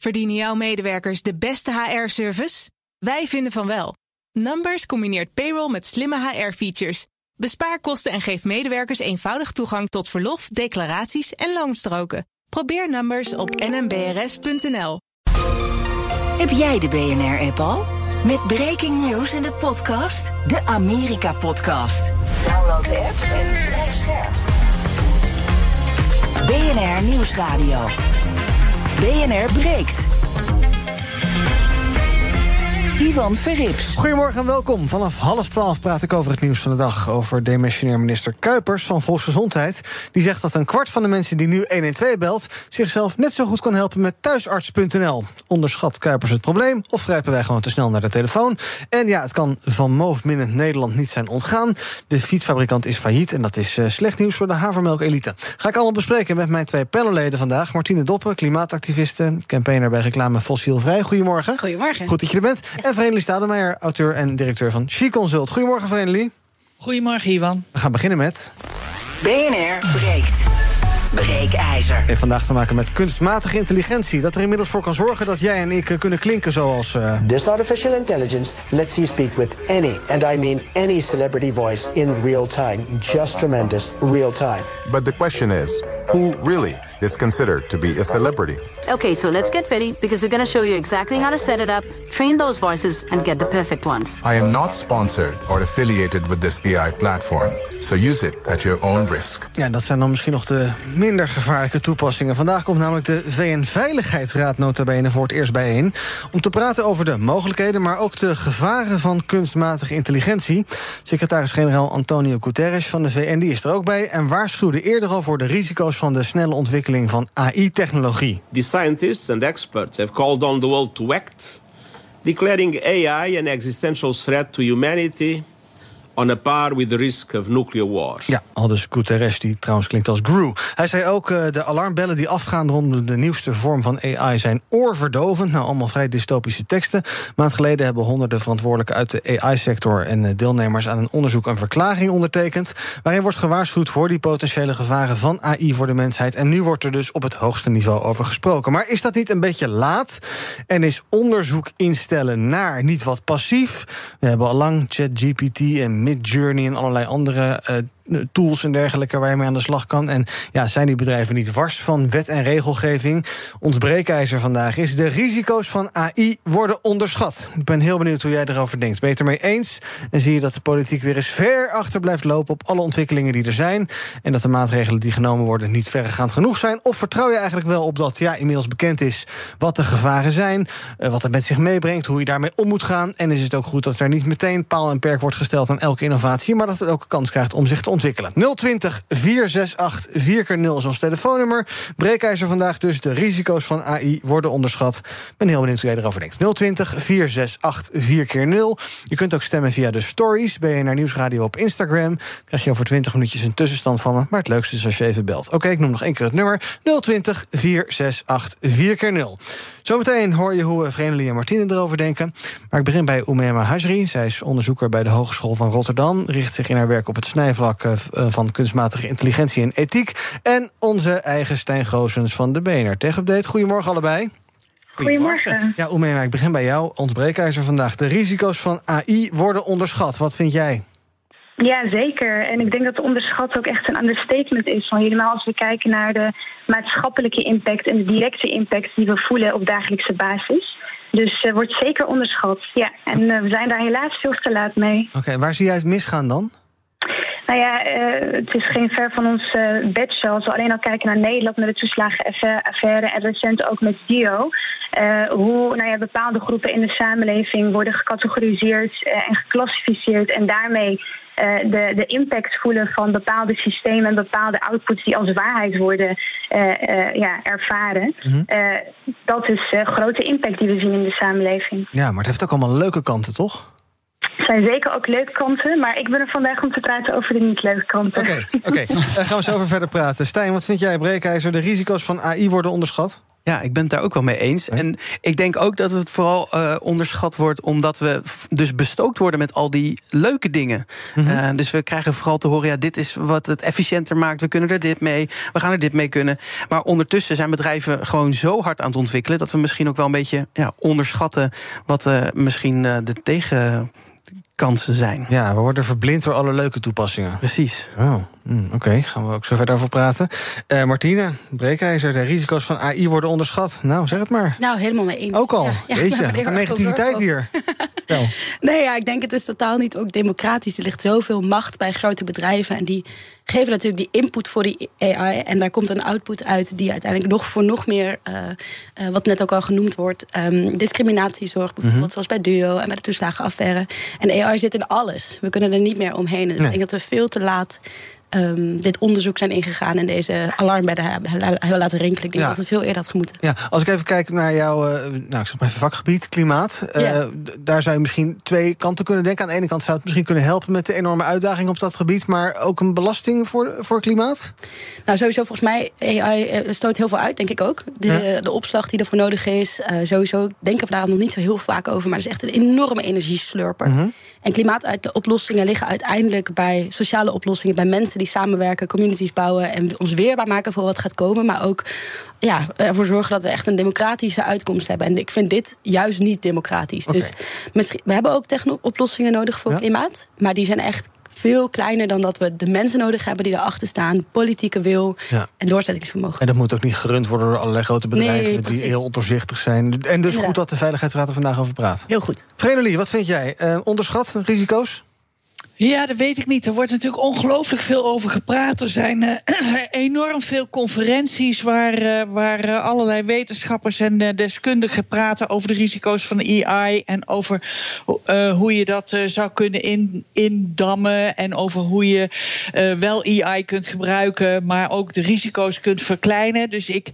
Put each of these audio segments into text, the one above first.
Verdienen jouw medewerkers de beste HR-service? Wij vinden van wel. Numbers combineert payroll met slimme HR-features. Bespaar kosten en geef medewerkers eenvoudig toegang tot verlof, declaraties en loonstroken. Probeer Numbers op nmbrs.nl. Heb jij de BNR-app al? Met breaking news in de podcast, de Amerika-podcast. Download de app en blijf scherp. BNR Nieuwsradio. BNR breekt. Ivan Verrips. Goedemorgen en welkom. Vanaf half twaalf praat ik over het nieuws van de dag. Over demissionair minister Kuipers van Volksgezondheid. Die zegt dat een kwart van de mensen die nu 112 belt... zichzelf net zo goed kan helpen met thuisarts.nl. Onderschat Kuipers het probleem of grijpen wij gewoon te snel naar de telefoon? En ja, het kan van moofminnend Nederland niet zijn ontgaan. De fietsfabrikant is failliet en dat is uh, slecht nieuws voor de havermelk-elite. Ga ik allemaal bespreken met mijn twee panelleden vandaag. Martine Doppen, klimaatactiviste, campaigner bij reclame Fossielvrij. Goedemorgen. Goedemorgen. Goed dat je er bent. En Verenigde Stademeyer, auteur en directeur van She Consult. Goedemorgen, Verenigde. Goedemorgen, Ivan. We gaan beginnen met... BNR breekt. Breekijzer. Heeft vandaag te maken met kunstmatige intelligentie. Dat er inmiddels voor kan zorgen dat jij en ik kunnen klinken zoals. Uh... This artificial intelligence lets you speak with any, and I mean any celebrity voice in real time. Just tremendous, real time. But the question is who really is considered to be a celebrity? Okay, so let's get ready because we're going to show you exactly how to set it up, train those voices, and get the perfect ones. I am not sponsored or affiliated with this AI platform, so use it at your own risk. Ja, dat zijn dan misschien nog de minder gevaarlijke toepassingen. Vandaag komt namelijk de VN-veiligheidsraad notabene voor het eerst bijeen... om te praten over de mogelijkheden, maar ook de gevaren van kunstmatige intelligentie. Secretaris-generaal Antonio Guterres van de VN die is er ook bij... en waarschuwde eerder al voor de risico's van de snelle ontwikkeling van AI-technologie. The scientists and experts have called on the world to act, declaring AI an existential threat to humanity on a par with the risk of nuclear war. Ja, al dus Guterres, die trouwens klinkt als Gru. Hij zei ook, uh, de alarmbellen die afgaan rond de nieuwste vorm van AI... zijn oorverdovend. Nou, allemaal vrij dystopische teksten. Maand geleden hebben honderden verantwoordelijken uit de AI-sector... en uh, deelnemers aan een onderzoek een verklaring ondertekend... waarin wordt gewaarschuwd voor die potentiële gevaren van AI voor de mensheid. En nu wordt er dus op het hoogste niveau over gesproken. Maar is dat niet een beetje laat? En is onderzoek instellen naar niet wat passief? We hebben al lang ChatGPT en Midjourney en allerlei andere uh, tools en dergelijke waar je mee aan de slag kan. En ja, zijn die bedrijven niet wars van wet en regelgeving? Ons breekijzer vandaag is: de risico's van AI worden onderschat. Ik ben heel benieuwd hoe jij erover denkt. Ben je ermee eens? En zie je dat de politiek weer eens ver achter blijft lopen op alle ontwikkelingen die er zijn? En dat de maatregelen die genomen worden niet verregaand genoeg zijn? Of vertrouw je eigenlijk wel op dat ja, inmiddels bekend is wat de gevaren zijn, wat het met zich meebrengt, hoe je daarmee om moet gaan? En is het ook goed dat er niet meteen paal en perk wordt gesteld aan elke innovatie, maar dat het ook kans krijgt om zich te ontwikkelen? Ontwikkelen. 020 468 4x0 is ons telefoonnummer. Breekijzer vandaag dus. De risico's van AI worden onderschat. Ben heel benieuwd hoe jij erover denkt. 020 468 4x0. Je kunt ook stemmen via de stories. Ben je naar Nieuwsradio op Instagram. Krijg je over 20 minuutjes een tussenstand van me. Maar het leukste is als je even belt. Oké, ik noem nog één keer het nummer. 020 468 4x0. Zometeen hoor je hoe Vreemdeling en Martine erover denken. Maar ik begin bij Oumema Hajri. Zij is onderzoeker bij de Hogeschool van Rotterdam. Richt zich in haar werk op het snijvlak van kunstmatige intelligentie en ethiek. En onze eigen Stijn Goosens van de BNR Tech Update. Goedemorgen allebei. Goedemorgen. Ja, Oumema, ik begin bij jou. Ons breekijzer vandaag. De risico's van AI worden onderschat. Wat vind jij? Ja, zeker. En ik denk dat de onderschat ook echt een understatement is. Van helemaal als we kijken naar de maatschappelijke impact en de directe impact die we voelen op dagelijkse basis. Dus uh, wordt zeker onderschat. Ja, en uh, we zijn daar helaas veel te laat mee. Oké, waar zie jij het misgaan dan? Nou ja, uh, het is geen ver van ons uh, bedshow. Als we alleen al kijken naar Nederland met de toeslagenaffaire en recent ook met Dio. Uh, hoe nou ja, bepaalde groepen in de samenleving worden gecategoriseerd en geclassificeerd en daarmee de, de impact voelen van bepaalde systemen en bepaalde outputs die als waarheid worden ja, ervaren. Mm-hmm. dat is grote impact die we zien in de samenleving. Ja, maar het heeft ook allemaal leuke kanten, toch? Er zijn zeker ook leuke kanten, maar ik ben er vandaag om te praten over de niet leuke kanten. Oké, okay, okay. daar gaan we zo over verder praten. Stijn, wat vind jij, Breekijzer? De risico's van AI worden onderschat? Ja, ik ben het daar ook wel mee eens. En ik denk ook dat het vooral uh, onderschat wordt... omdat we dus bestookt worden met al die leuke dingen. Mm -hmm. uh, dus we krijgen vooral te horen... ja, dit is wat het efficiënter maakt, we kunnen er dit mee... we gaan er dit mee kunnen. Maar ondertussen zijn bedrijven gewoon zo hard aan het ontwikkelen... dat we misschien ook wel een beetje ja, onderschatten... wat uh, misschien de tegen kansen zijn. Ja, we worden verblind door alle leuke toepassingen. Precies. Oh, mm, Oké, okay. gaan we ook zo verder over praten. Uh, Martine, breekijzer, de risico's van AI worden onderschat. Nou, zeg het maar. Nou, helemaal mee eens. Ook al, ja, weet je, ja, de negativiteit hier. nee, ja, ik denk het is totaal niet ook democratisch. Er ligt zoveel macht bij grote bedrijven... en die geven natuurlijk die input voor die AI... en daar komt een output uit die uiteindelijk nog voor nog meer... Uh, uh, wat net ook al genoemd wordt, um, discriminatie zorgt. Bijvoorbeeld mm -hmm. zoals bij Duo en bij de toeslagenaffaire. En AI zit in alles. We kunnen er niet meer omheen. Nee. Ik denk dat we veel te laat um, dit onderzoek zijn ingegaan en deze alarmbellen hebben laten rinkelen. Ik denk ja. dat het veel eerder had gemoeten. Ja, als ik even kijk naar jouw uh, nou, ik zeg maar even vakgebied, klimaat. Uh. Daar zou je misschien twee kanten kunnen denken. Aan de ene kant zou het misschien kunnen helpen met de enorme uitdaging op dat gebied, maar ook een belasting voor, voor klimaat? Nou, sowieso volgens mij, AI stoot heel veel uit, denk ik ook. De, ja. de opslag die ervoor nodig is. Uh, sowieso denken we daar nog niet zo heel vaak over, maar het is echt een enorme energieslurper. Mm -hmm. En klimaatoplossingen liggen uiteindelijk bij sociale oplossingen, bij mensen die samenwerken, communities bouwen en ons weerbaar maken voor wat gaat komen. Maar ook ja, ervoor zorgen dat we echt een democratische uitkomst hebben. En ik vind dit juist niet democratisch. Okay. Dus misschien, we hebben ook techno-oplossingen nodig voor ja? klimaat. Maar die zijn echt veel kleiner dan dat we de mensen nodig hebben die erachter staan. Politieke wil ja. en doorzettingsvermogen. En dat moet ook niet gerund worden door allerlei grote bedrijven nee, die heel ondoorzichtig zijn. En dus ja. goed dat de Veiligheidsraad er vandaag over praat. Heel goed. Vrenelie, wat vind jij? Uh, onderschat risico's? Ja, dat weet ik niet. Er wordt natuurlijk ongelooflijk veel over gepraat. Er zijn uh, enorm veel conferenties waar, uh, waar uh, allerlei wetenschappers en deskundigen praten over de risico's van AI en over hoe je dat zou kunnen in, indammen en over hoe je wel AI kunt gebruiken, maar ook de risico's kunt verkleinen. Dus ik,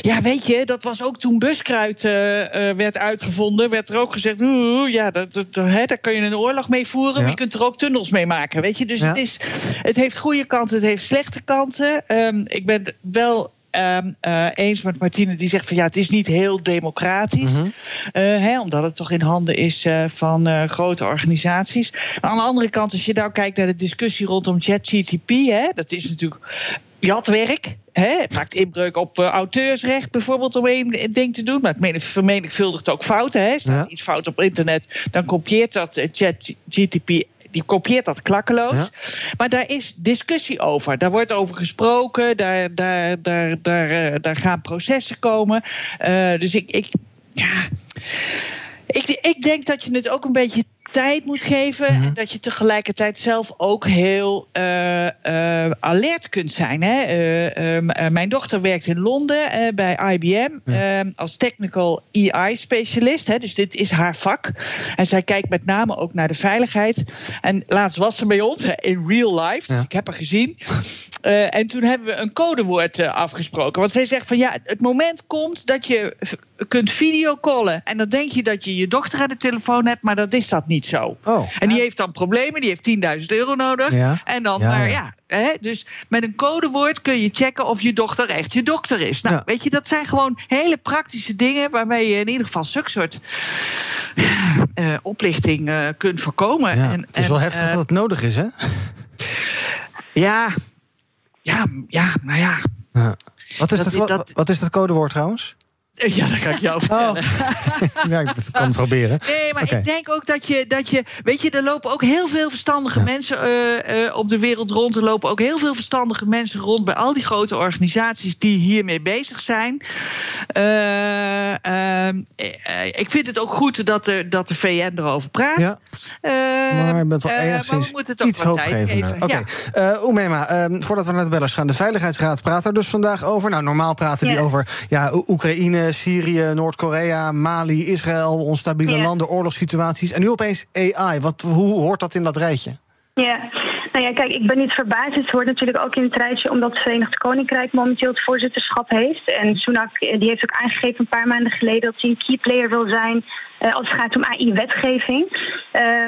ja, weet je, dat was ook toen buskruid werd uitgevonden, werd er ook gezegd, oeh, ja, dat, dat, hè, daar kun je een oorlog mee voeren, ja. je kunt er ook tunnels mee maken. Weet je, dus ja. het, is, het heeft goede kanten, het heeft slechte kanten. Um, ik ben wel Um, uh, eens met Martine, die zegt van ja, het is niet heel democratisch. Mm -hmm. uh, hè, omdat het toch in handen is uh, van grote organisaties. Maar aan de andere kant, als je nou kijkt naar de discussie rondom ChatGTP, dat is natuurlijk jatwerk. Hè? Het maakt inbreuk op auteursrecht bijvoorbeeld om één ding te doen. Maar het vermenigvuldigt ook fouten. Hè? Staat ja. iets fout op internet, dan kopieert dat ChatGTP die kopieert dat klakkeloos. Ja. Maar daar is discussie over. Daar wordt over gesproken. Daar, daar, daar, daar, uh, daar gaan processen komen. Uh, dus ik, ik, ja, ik, ik denk dat je het ook een beetje tijd moet geven. En dat je tegelijkertijd zelf ook heel uh, uh, alert kunt zijn. Hè? Uh, mijn dochter werkt in Londen bij IBM ja. als technical EI-specialist. Dus dit is haar vak. En zij kijkt met name ook naar de veiligheid. En laatst was ze bij ons in real life. Ja. Ik heb haar gezien. en toen hebben we een codewoord afgesproken. Want zij zegt van ja, het moment komt dat je kunt videocallen. En dan denk je dat je je dochter aan de telefoon hebt, maar dat is dat niet zo. Oh. En die heeft dan problemen, die heeft 10.000 euro nodig. Ja. En dan, Ja, maar ja. hè, dus met een codewoord kun je checken of je dochter echt je dokter is. Nou, weet je, dat zijn gewoon hele praktische dingen waarmee je in ieder geval zulke soort eh, oplichting eh, kunt voorkomen. Ja, En, het is wel heftig eh, dat het nodig is, hè? Ja, ja, ja, nou ja. Wat, is Dat- dat- wat is dat codewoord trouwens? Ja, dat kan ik jou vertellen. ja, dat kan het proberen. Nee, maar ik denk ook dat je, dat je. Weet je, er lopen ook heel veel verstandige Ja. mensen eh, eh, op de wereld rond. Er lopen ook heel veel verstandige mensen rond bij al die grote organisaties die hiermee bezig zijn. Eh, ehm, eh, ik vind het ook goed dat de, dat de VN erover praat. Ja, Eh, maar je bent wel eh, maar enigszins we moeten het ook iets wat tijd geven. Oké, Ja. Eh, Oemema, ehm, voordat we naar de bellers gaan... de Veiligheidsraad praat er dus vandaag over. Nou, normaal praten die over ja, Oekraïne, Syrië, Noord-Korea... Mali, Israël, onstabiele Ja. landen, oorlogssituaties. En nu opeens AI. Wat, hoe hoort dat in dat rijtje? Ja, nou ja, kijk, ik ben niet verbaasd. Het hoort natuurlijk ook in het rijtje omdat het Verenigd Koninkrijk momenteel het voorzitterschap heeft. En Sunak eh, die heeft ook aangegeven een paar maanden geleden dat hij een key player wil zijn als het gaat om AI-wetgeving.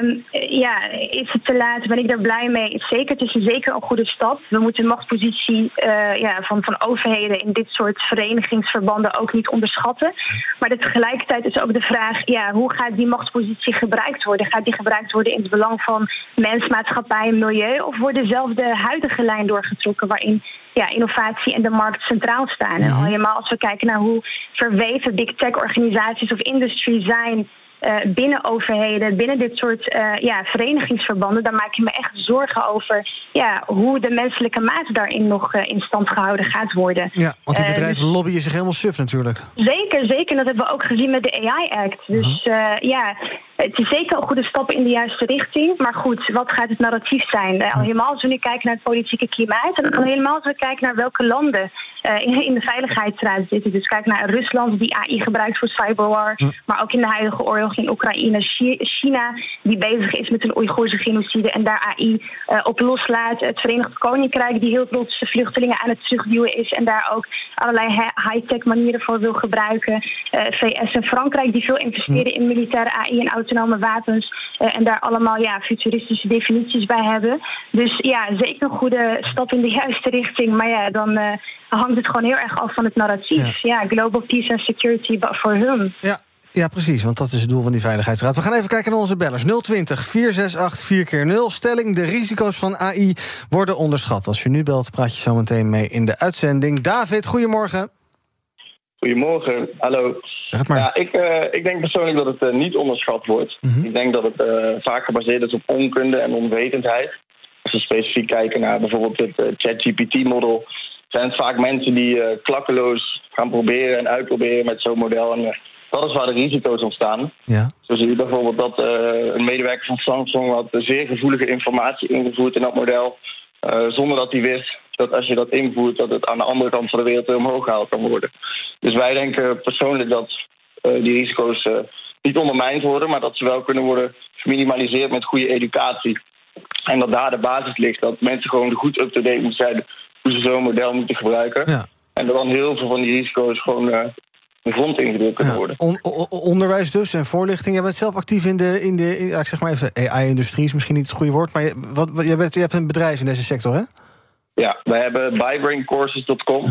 Um, ja, is het te laat? Ben ik daar blij mee? Zeker, het is zeker een goede stap. We moeten de machtspositie uh, ja, van, van overheden in dit soort verenigingsverbanden ook niet onderschatten. Maar tegelijkertijd is ook de vraag: ja, hoe gaat die machtspositie gebruikt worden? Gaat die gebruikt worden in het belang van mens, maatschappij en milieu? Of wordt dezelfde huidige lijn doorgetrokken waarin ja, innovatie en de markt centraal staan. En al helemaal als we kijken naar hoe verweven big tech organisaties of industrie zijn uh, binnen overheden, binnen dit soort uh, ja, verenigingsverbanden, dan maak je me echt zorgen over ja, hoe de menselijke maat daarin nog uh, in stand gehouden gaat worden. Ja, want die bedrijven dus, lobbyen zich helemaal suf natuurlijk. Zeker, zeker. Dat hebben we ook gezien met de AI Act. Dus -huh. ja, het is zeker een goede stap in de juiste richting. Maar goed, wat gaat het narratief zijn? Uh, al helemaal als we nu kijken naar het politieke klimaat. En al helemaal als we kijken naar welke landen uh, in, de Veiligheidsraad zitten. Dus kijk naar Rusland, die AI gebruikt voor cyberwar. Maar ook in de huidige oorlog in Oekraïne. China, die bezig is met een Oeigoerse genocide. En daar AI uh, op loslaat. Het Verenigd Koninkrijk, die heel trots vluchtelingen aan het terugduwen is. En daar ook allerlei high-tech manieren voor wil gebruiken. VS en Frankrijk, die veel investeren in militaire AI en autonome wapens uh, en daar allemaal ja, futuristische definities bij hebben. Dus ja, zeker een goede stap in de juiste richting. Maar ja, dan uh, hangt het gewoon heel erg af van het narratief. Ja, ja global peace and security voor hun. Ja. Ja, precies, want dat is het doel van die Veiligheidsraad. We gaan even kijken naar onze bellers. 020 468 4 keer 0 Stelling, de risico's van AI worden onderschat. Als je nu belt, praat je zo meteen mee in de uitzending. David, goedemorgen. Goedemorgen, hallo. Zeg het maar. Ja, ik, uh, ik denk persoonlijk dat het uh, niet onderschat wordt. Mm -hmm. Ik denk dat het uh, vaak gebaseerd is op onkunde en onwetendheid. Als we specifiek kijken naar bijvoorbeeld het ChatGPT-model, zijn het vaak mensen die klakkeloos gaan proberen en uitproberen met zo'n model. En dat is waar de risico's ontstaan. Ja. Zo zie je bijvoorbeeld dat een medewerker van Samsung had zeer gevoelige informatie ingevoerd in dat model, zonder dat hij wist dat als je dat invoert, dat het aan de andere kant van de wereld weer omhoog gehaald kan worden. Dus wij denken persoonlijk dat uh, die risico's uh, niet ondermijnd worden, maar dat ze wel kunnen worden geminimaliseerd met goede educatie. En dat daar de basis ligt, dat mensen gewoon goed up-to-date moeten zijn hoe ze zo'n model moeten gebruiken. Ja. En dat dan heel veel van die risico's gewoon uh, de grond ingedrukt kunnen Ja, worden. on- onderwijs dus en voorlichting. Jij bent zelf actief in de, in de in- ja, ik zeg maar even, AI-industrie is misschien niet het goede woord, maar je, wat, bent, je hebt een bedrijf in deze sector, hè? Ja, wij hebben bybraincourses.com.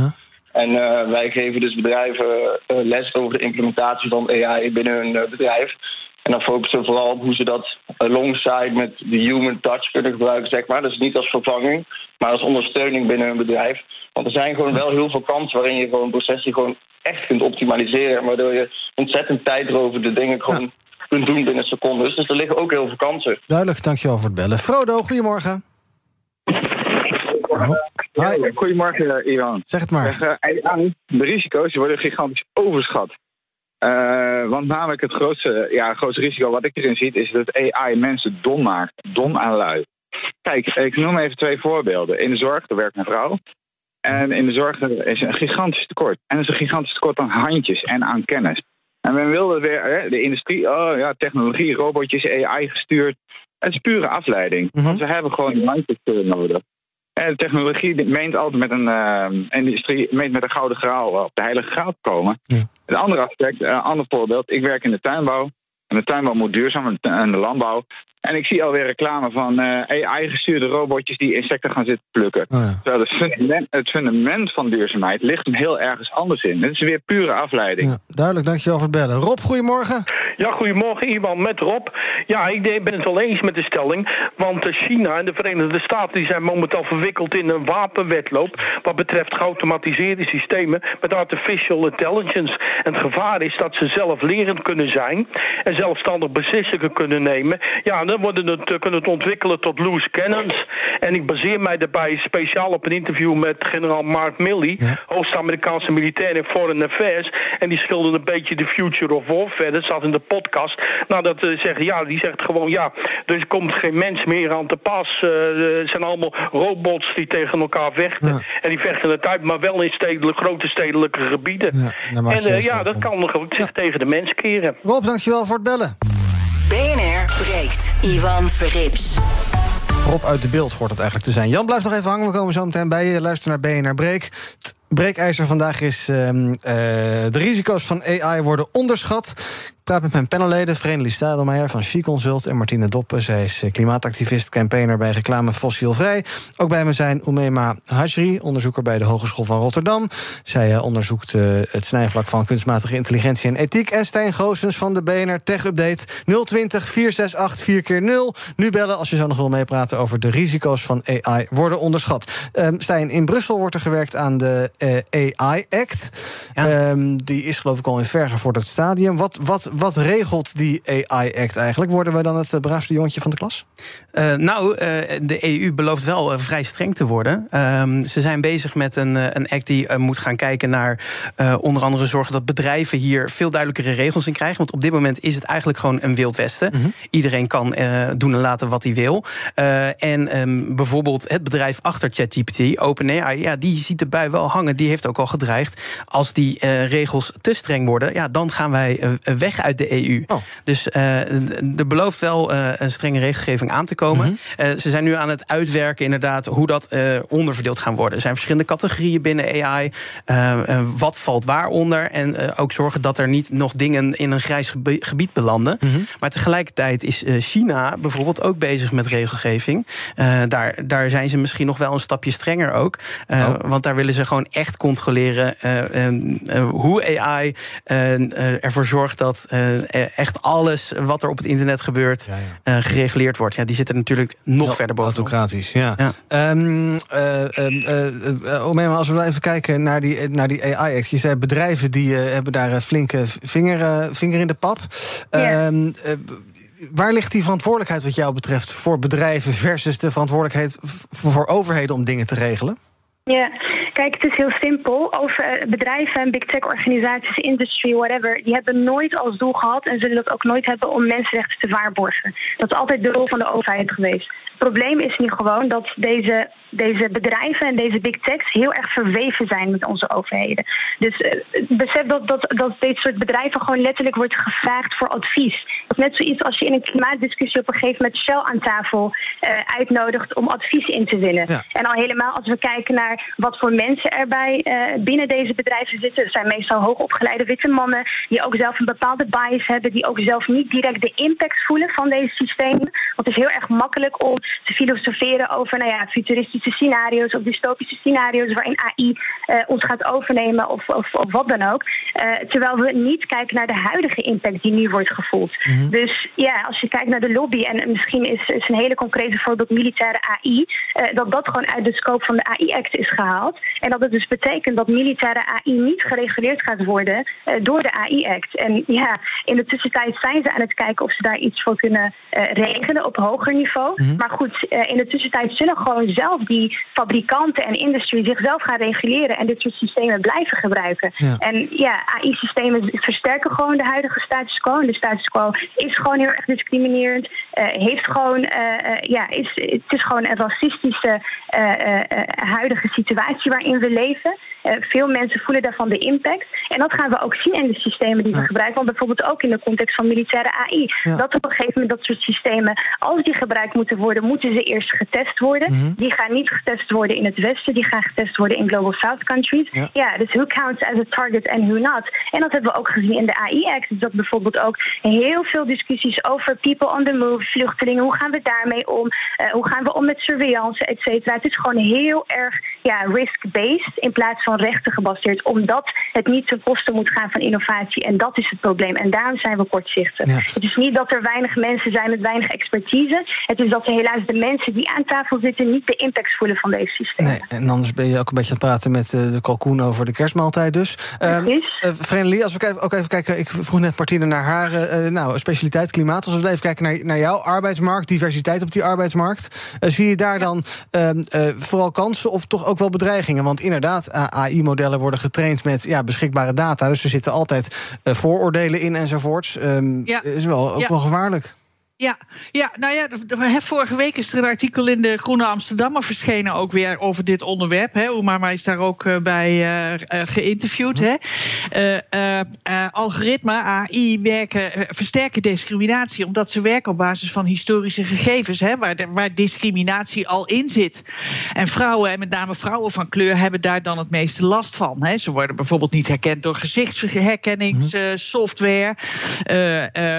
En uh, wij geven dus bedrijven uh, les over de implementatie van AI binnen hun uh, bedrijf. En dan focussen we vooral op hoe ze dat alongside met de human touch kunnen gebruiken, zeg maar. Dus niet als vervanging, maar als ondersteuning binnen hun bedrijf. Want er zijn gewoon wel heel veel kansen waarin je gewoon processen gewoon echt kunt optimaliseren. Waardoor je ontzettend tijdrovende dingen gewoon kunt doen binnen secondes. Dus er liggen ook heel veel kansen. Duidelijk, dankjewel voor het bellen. Frodo, goedemorgen. Hi. Goedemorgen, Ivan. Zeg het maar. Zeg, AI, de risico's worden gigantisch overschat. Uh, want namelijk het grootste, ja, grootste risico wat ik erin zie... is dat AI mensen dom maakt. Dom aan lui. Kijk, ik noem even twee voorbeelden. In de zorg, er werkt een vrouw. En in de zorg is een gigantisch tekort. En er is een gigantisch tekort aan handjes en aan kennis. En men wilde weer, hè, de industrie, oh ja, technologie, robotjes, AI gestuurd. Het is pure afleiding. Mhm. Want we hebben gewoon handjes nodig. En de technologie meent altijd met een uh, industrie, meent met een gouden graal op de heilige graal te komen. Ja. Een ander aspect, een ander voorbeeld. Ik werk in de tuinbouw. En de tuinbouw moet duurzaam en de landbouw. En ik zie alweer reclame van uh, AI-gestuurde robotjes die insecten gaan zitten plukken. Oh ja. Terwijl het fundament, het fundament van duurzaamheid ligt hem heel ergens anders in. Het is weer pure afleiding. Ja, duidelijk, dankjewel voor het bellen. Rob, goedemorgen. Ja, goedemorgen, Ivan, met Rob. Ja, ik ben het wel eens met de stelling. Want eh, China en de Verenigde Staten die zijn momenteel verwikkeld in een wapenwetloop. wat betreft geautomatiseerde systemen met artificial intelligence. En het gevaar is dat ze zelflerend kunnen zijn. en zelfstandig beslissingen kunnen nemen. Ja, dan worden het, kunnen het ontwikkelen tot loose cannons. En ik baseer mij daarbij speciaal op een interview met generaal Mark Milley. Ja. hoogste Amerikaanse militair in Foreign Affairs. En die schilderde een beetje de future of warfare. Dat zat in de podcast. Nou, dat uh, zeggen, ja, die zegt gewoon, ja, er komt geen mens meer aan te pas. Uh, het zijn allemaal robots die tegen elkaar vechten. Ja. En die vechten het uit, maar wel in stedelijk, grote stedelijke gebieden. Ja, en uh, ja, dat kan nog zich tegen de mens keren. Rob, dankjewel voor het bellen. BNR breekt. Ivan Verrips. Rob uit de beeld hoort het eigenlijk te zijn. Jan, blijf nog even hangen. We komen zo meteen bij je. Luister naar BNR Breek. Het breekijzer vandaag is... ehm, eh, de risico's van AI worden onderschat. Ik praat met mijn panelleden. Vrenelie Stadelmeijer van She Consult... en Martine Doppen. Zij is eh, klimaatactivist, campaigner bij reclame Fossielvrij. Ook bij me zijn Umema Hajri, onderzoeker bij de Hogeschool van Rotterdam. Zij eh, onderzoekt eh, het snijvlak van kunstmatige intelligentie en ethiek. En Stijn Goosens van de BNR Tech Update 020 468 4 keer 0 Nu bellen als je zo nog wil meepraten over de risico's van AI worden onderschat. Ehm, Stijn, in Brussel wordt er gewerkt aan de AI Act. Ehm, die is geloof ik al in vergevorderd stadium. Wat, wat, wat regelt die AI Act eigenlijk? Worden we dan het eh, braafste jongetje van de klas? Eh, nou, eh, de EU belooft wel vrij streng te worden. Ehm, ze zijn bezig met een, een act die moet gaan kijken naar onder andere zorgen dat bedrijven hier veel duidelijkere regels in krijgen. Want op dit moment is het eigenlijk gewoon een wild westen. Iedereen kan doen en laten wat hij wil. En ehm, bijvoorbeeld het bedrijf achter ChatGPT, OpenAI, ja, die ziet de bui wel hangen. Die heeft ook al gedreigd. Als die regels te streng worden, ja, dan gaan wij weg uit de EU. Dus eh, er belooft wel eh, een strenge regelgeving aan te komen. Eh, ze zijn nu aan het uitwerken, inderdaad, hoe dat onderverdeeld gaan worden. Er zijn verschillende categorieën binnen AI. Wat valt waaronder? En ook zorgen dat er niet nog dingen in een grijs gebied belanden. Maar tegelijkertijd is China bijvoorbeeld ook bezig met regelgeving. Daar, daar zijn ze misschien nog wel een stapje strenger ook. Eh, Want daar willen ze gewoon echt controleren hoe AI ervoor zorgt dat eh, echt alles wat er op het internet gebeurt eh, gereguleerd wordt. Ja, die zitten natuurlijk nog verder bovenop. Autocratisch, ja. Ehm, eh, ehm, eh, eh, oh, maar als we even kijken naar die, naar die AI-act. Je zei bedrijven die eh, hebben daar een flinke vinger, eh, vinger in de pap. Ehm, eh, waar ligt die verantwoordelijkheid wat jou betreft voor bedrijven versus de verantwoordelijkheid voor overheden om dingen te regelen? Ja, kijk, het is heel simpel. Over eh, bedrijven en big tech organisaties, industry, whatever, die hebben nooit als doel gehad en zullen dat ook nooit hebben om mensenrechten te waarborgen. Dat is altijd de rol van de overheid geweest. Het probleem is nu gewoon dat deze, deze bedrijven en deze big techs heel erg verweven zijn met onze overheden. Dus eh, besef dat, dat, dat dit soort bedrijven gewoon letterlijk wordt gevraagd voor advies. Dat is net zoiets als je in een klimaatdiscussie op een gegeven moment Shell aan tafel eh, uitnodigt om advies in te winnen. En al helemaal als we kijken naar wat voor mensen erbij eh, binnen deze bedrijven zitten. Het zijn meestal hoogopgeleide witte mannen die ook zelf een bepaalde bias hebben, die ook zelf niet direct de impact voelen van deze systemen. Want het is heel erg makkelijk om te filosoferen over nou ja, futuristische scenario's of dystopische scenario's waarin AI eh, ons gaat overnemen of, of, of wat dan ook. Eh, terwijl we niet kijken naar de huidige impact die nu wordt gevoeld. Dus ja, als je kijkt naar de lobby, en misschien is, is een hele concrete voorbeeld militaire AI, dat dat gewoon uit de scope van de AI-act is gehaald. En dat het dus betekent dat militaire AI niet gereguleerd gaat worden eh, door de AI-act. En ja, in de tussentijd zijn ze aan het kijken of ze daar iets voor kunnen eh, regelen op hoger niveau. Maar goed, eh, in de tussentijd zullen gewoon zelf die fabrikanten en industrie zichzelf gaan reguleren en dit soort systemen blijven gebruiken. Ja. En ja, AI-systemen versterken gewoon de huidige status quo. En de status quo is gewoon heel erg discriminerend. heeft gewoon, ja, is, het is gewoon een racistische huidige situatie waarin we leven. Eh, veel mensen voelen daarvan de impact. En dat gaan we ook zien in de systemen die we gebruiken. Want bijvoorbeeld ook in de context van militaire AI. Ja. Dat op een gegeven moment dat soort systemen, als die gebruikt moeten worden, moeten ze eerst getest worden. Mhm. Die gaan niet getest worden in het Westen, die gaan getest worden in Global South countries. Ja. Ja, dus who counts as a target en who not. En dat hebben we ook gezien in de AI-act. Dus dat bijvoorbeeld ook heel veel discussies over people on the move, vluchtelingen. Hoe gaan we daarmee om? Eh, hoe gaan we om met surveillance, et cetera. Het is gewoon heel erg ja, in plaats van rechten gebaseerd. Omdat het niet ten koste moet gaan van innovatie. En dat is het probleem. En daarom zijn we kortzichtig. Ja. Het is niet dat er weinig mensen zijn met weinig expertise. Het is dat er helaas de mensen die aan tafel zitten niet de impact voelen van deze systemen. Nee, en anders ben je ook een beetje aan het praten met eh, de kalkoen over de kerstmaaltijd dus. Um, Vrenelie, als we ook even kijken... Ik vroeg net Martine naar haar eh, nou, specialiteit klimaat. Als we even kijken naar, naar jouw arbeidsmarkt, diversiteit op die arbeidsmarkt... zie je daar dan ehm, eh, vooral kansen of toch ook wel bedreigingen? Want inderdaad, AI-modellen worden getraind met ja, beschikbare data. Dus er zitten altijd eh, vooroordelen in enzovoorts. Ja. Is wel, ook Ja. wel gevaarlijk. Ja, ja, nou ja, vorige week is er een artikel in de Groene Amsterdammer verschenen ook weer over dit onderwerp. Hè. Omar is daar ook uh, bij uh, uh, geïnterviewd. Hè. algoritme, AI, werken, versterken discriminatie omdat ze werken op basis van historische gegevens, hè, waar, waar discriminatie al in zit. En vrouwen, en met name vrouwen van kleur, hebben daar dan het meeste last van. Hè. Ze worden bijvoorbeeld niet herkend door gezichtsherkenningssoftware.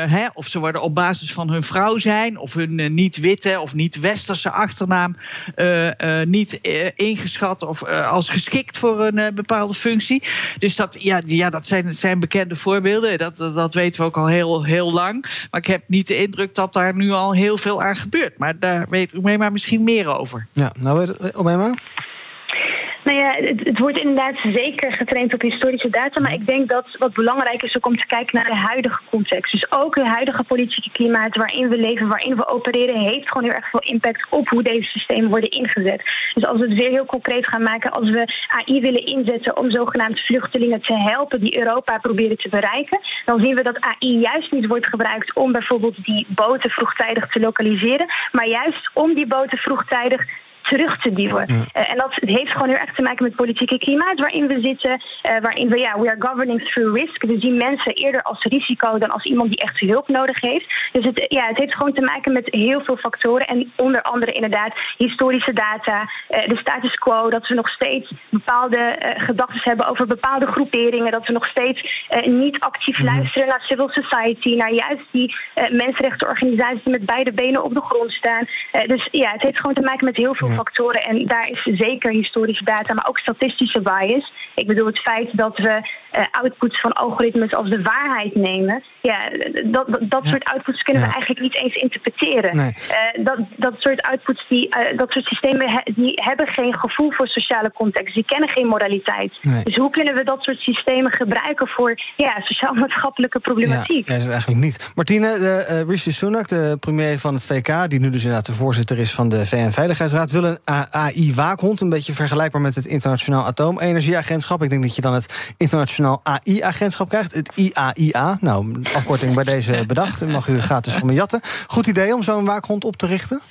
hè, of ze worden op basis van hun vrouw zijn of hun uh, niet-witte of niet-westerse achternaam uh, uh, niet ingeschat of als geschikt voor een bepaalde functie. Dus dat, ja, ja, dat zijn, zijn bekende voorbeelden. Dat, dat weten we ook al heel, heel lang. Maar ik heb niet de indruk dat daar nu al heel veel aan gebeurt. Maar daar weet maar misschien meer over. Ja, nou maar. Nou ja, het, wordt inderdaad zeker getraind op historische data. Maar ik denk dat wat belangrijk is ook om te kijken naar de huidige context. Dus ook het huidige politieke klimaat waarin we leven, waarin we opereren, heeft gewoon heel erg veel impact op hoe deze systemen worden ingezet. Dus als we het weer heel concreet gaan maken, als we AI willen inzetten om zogenaamd vluchtelingen te helpen die Europa proberen te bereiken, dan zien we dat AI juist niet wordt gebruikt om bijvoorbeeld die boten vroegtijdig te lokaliseren, maar juist om die boten vroegtijdig terug te duwen. Uh, en dat heeft gewoon heel erg te maken met politieke klimaat waarin we zitten. Uh, waarin we, ja, we are governing through risk. We zien mensen eerder als risico dan als iemand die echt hulp nodig heeft. Dus het, ja, het heeft gewoon te maken met heel veel factoren. En onder andere inderdaad historische data, uh, de status quo, dat we nog steeds bepaalde gedachten hebben over bepaalde groeperingen. Dat we nog steeds niet actief luisteren naar civil society, naar juist die mensenrechtenorganisaties die met beide benen op de grond staan. dus ja, het heeft gewoon te maken met heel veel factoren. En daar is zeker historische data, maar ook statistische bias. Ik bedoel, het feit dat we uh, outputs van algoritmes als de waarheid nemen. Ja, dat, dat, soort outputs kunnen we eigenlijk niet eens interpreteren. Uh, dat, dat soort outputs, die, uh, dat soort systemen, die hebben geen gevoel voor sociale context. Die kennen geen moraliteit. Dus hoe kunnen we dat soort systemen gebruiken voor ja, sociaal-maatschappelijke problematiek? Ja, dat is eigenlijk niet. Martine, de, Rishi Sunak, de premier van het VK, die nu dus inderdaad de voorzitter is van de VN-veiligheidsraad, wil een AI-waakhond. Een beetje vergelijkbaar met het Internationaal Atoomenergieagentschap. Ik denk dat je dan het Internationaal AI-agentschap krijgt. Het IAIA. Nou, afkorting bij deze bedacht. Mag u gratis van me jatten. Goed idee om zo'n waakhond op te richten?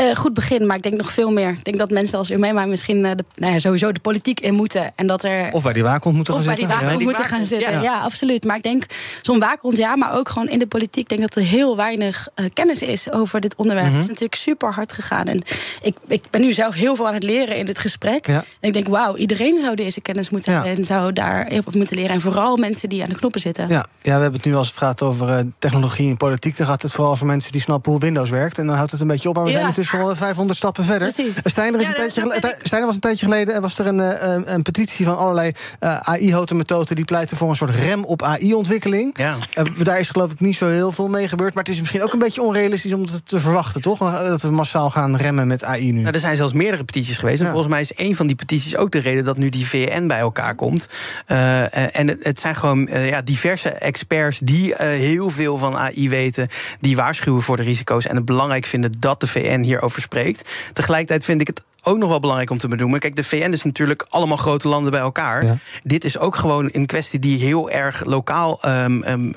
Uh, goed begin, maar ik denk nog veel meer. Ik denk dat mensen als Umema misschien uh, de, nou ja, sowieso de politiek in moeten. En dat er, of bij die waakhond moeten gaan zitten. Of bij die waakhond moeten gaan zitten, ja. ja. absoluut. Maar ik denk, zo'n waakhond ja, maar ook gewoon in de politiek... ik denk dat er heel weinig uh, kennis is over dit onderwerp. Mm -hmm. Het is natuurlijk super hard gegaan. En ik, ik ben nu zelf heel veel aan het leren in dit gesprek. Ja. En ik denk, wauw, iedereen zou deze kennis moeten hebben... en zou daar heel veel moeten leren. En vooral mensen die aan de knoppen zitten. Ja, ja we hebben het nu als het gaat over technologie en politiek... dan gaat het vooral over mensen die snappen hoe Windows werkt. En dan houdt het een beetje op. Maar we zijn al 500 stappen verder. Steiner, is een tijdje Steiner was een tijdje geleden en was er een, eh, een, een petitie van allerlei uh, eh, AI-hotenmethoden die pleiten voor een soort rem op AI-ontwikkeling. Ja. Uh, daar is geloof ik niet zo heel veel mee gebeurd. Maar het is misschien ook een beetje onrealistisch om het te verwachten, toch? Dat we massaal gaan remmen met AI nu. Nou, er zijn zelfs meerdere petities geweest. En volgens mij is een van die petities ook de reden dat nu die VN bij elkaar komt. en het, het, zijn gewoon ja, diverse experts die heel veel van AI weten. Die waarschuwen voor de risico's en het belangrijk vinden dat de VN hierover spreekt. Tegelijkertijd vind ik het ook nog wel belangrijk om te benoemen. Kijk, de VN is natuurlijk allemaal grote landen bij elkaar. Dit is ook gewoon een kwestie die heel erg lokaal um,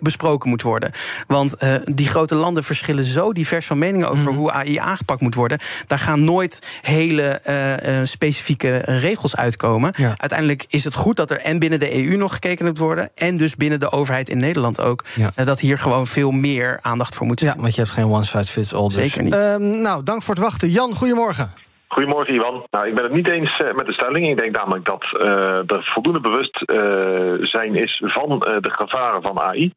besproken moet worden. Want uh, die grote landen verschillen zo divers van meningen over mhm. hoe AI aangepakt moet worden. Daar gaan nooit hele uh, specifieke regels uitkomen. Ja. Uiteindelijk is het goed dat er en binnen de EU nog gekeken moet worden. En dus binnen de overheid in Nederland ook. Ja. dat hier gewoon veel meer aandacht voor moet zijn. Ja, want je hebt geen one size fits all. Dus. Zeker niet. Um, nou, dank voor het wachten. Jan, goedemorgen. Goedemorgen, Ivan. Nou, ik ben het niet eens eh, met de stelling. Ik denk namelijk dat uh, er voldoende bewust uh, zijn is van de gevaren van AI.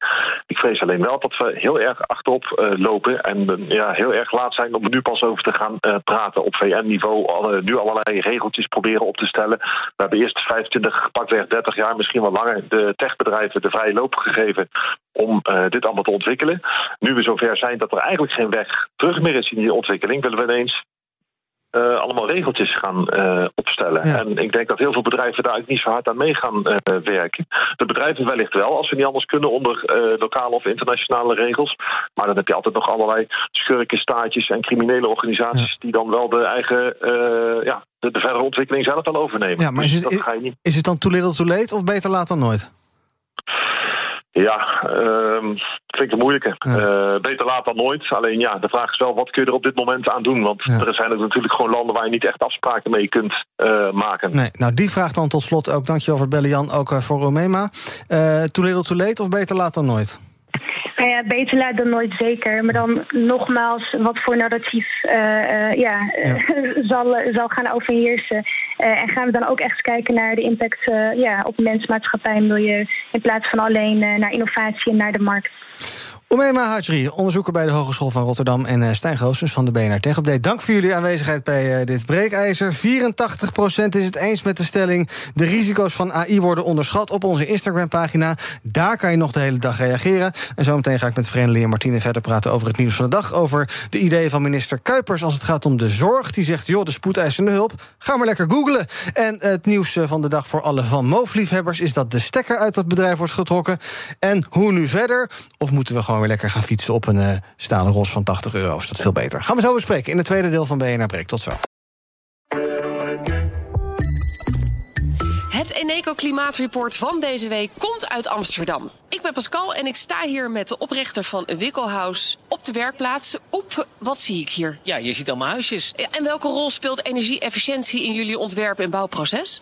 Ik vrees alleen wel dat we heel erg achterop lopen en ja, heel erg laat zijn om er nu pas over te gaan praten op VN-niveau. Alle, nu allerlei regeltjes proberen op te stellen. We hebben eerst 25, pakweg 30 jaar, misschien wel langer, de techbedrijven de vrije loop gegeven om dit allemaal te ontwikkelen. Nu we zover zijn dat er eigenlijk geen weg terug meer is in die ontwikkeling, willen we ineens uh, allemaal regeltjes gaan uh, opstellen. En ik denk dat heel veel bedrijven daar eigenlijk niet zo hard aan mee gaan uh, werken. De bedrijven wellicht wel, als we niet anders kunnen onder lokale of internationale regels. Maar dan heb je altijd nog allerlei schurkenstaatjes en criminele organisaties die dan wel de eigen ja, de, de, verdere ontwikkeling zelf wel overnemen. Ja, maar dus is, het, is het dan too little too late of beter laat dan nooit? Ja, um, klinkt een moeilijke. Eh, beter laat dan nooit. Alleen ja, de vraag is wel, wat kun je er op dit moment aan doen? Want er zijn natuurlijk gewoon landen waar je niet echt afspraken mee kunt uh, maken. Nee, nou die vraag dan tot slot ook. Dankjewel voor het bellen, Jan, ook voor Romema. Uh, too little too late of beter laat dan nooit? Nou ja, beter laat dan nooit zeker. Maar dan nogmaals, wat voor narratief uh, uh, ja, ja. zal, zal gaan overheersen. Uh, en gaan we dan ook echt kijken naar de impact ja, op mens, maatschappij en milieu... in plaats van alleen naar innovatie en naar de markt. Omema Hajri, onderzoeker bij de Hogeschool van Rotterdam... en uh, Stijn Goossens van de BNR Tech Update. Dank voor jullie aanwezigheid bij uh, dit breekijzer. 84% is het eens met de stelling... de risico's van AI worden onderschat op onze Instagram-pagina. Daar kan je nog de hele dag reageren. En zometeen ga ik met Verenigde en Martine verder praten... over het nieuws van de dag, over de ideeën van minister Kuipers... als het gaat om de zorg. Die zegt, joh, de spoedeisende hulp, ga maar lekker googlen. En het nieuws eh, van de dag voor alle Van Moof-liefhebbers... is dat de stekker uit dat bedrijf wordt getrokken. En hoe nu verder? Of moeten we gewoon weer lekker gaan fietsen op een uh, stalen ros van 80 euro. Is dat veel beter. Gaan we zo bespreken in het tweede deel van BNR Break. Tot zo. Het Eneco Klimaatreport van deze week komt uit Amsterdam. Ik ben Pascal en ik sta hier met de oprichter van Wikkelhuis op de werkplaats. Oep, wat zie ik hier? Ja, je ziet allemaal huisjes. En welke rol speelt energie-efficiëntie in jullie ontwerp- en bouwproces?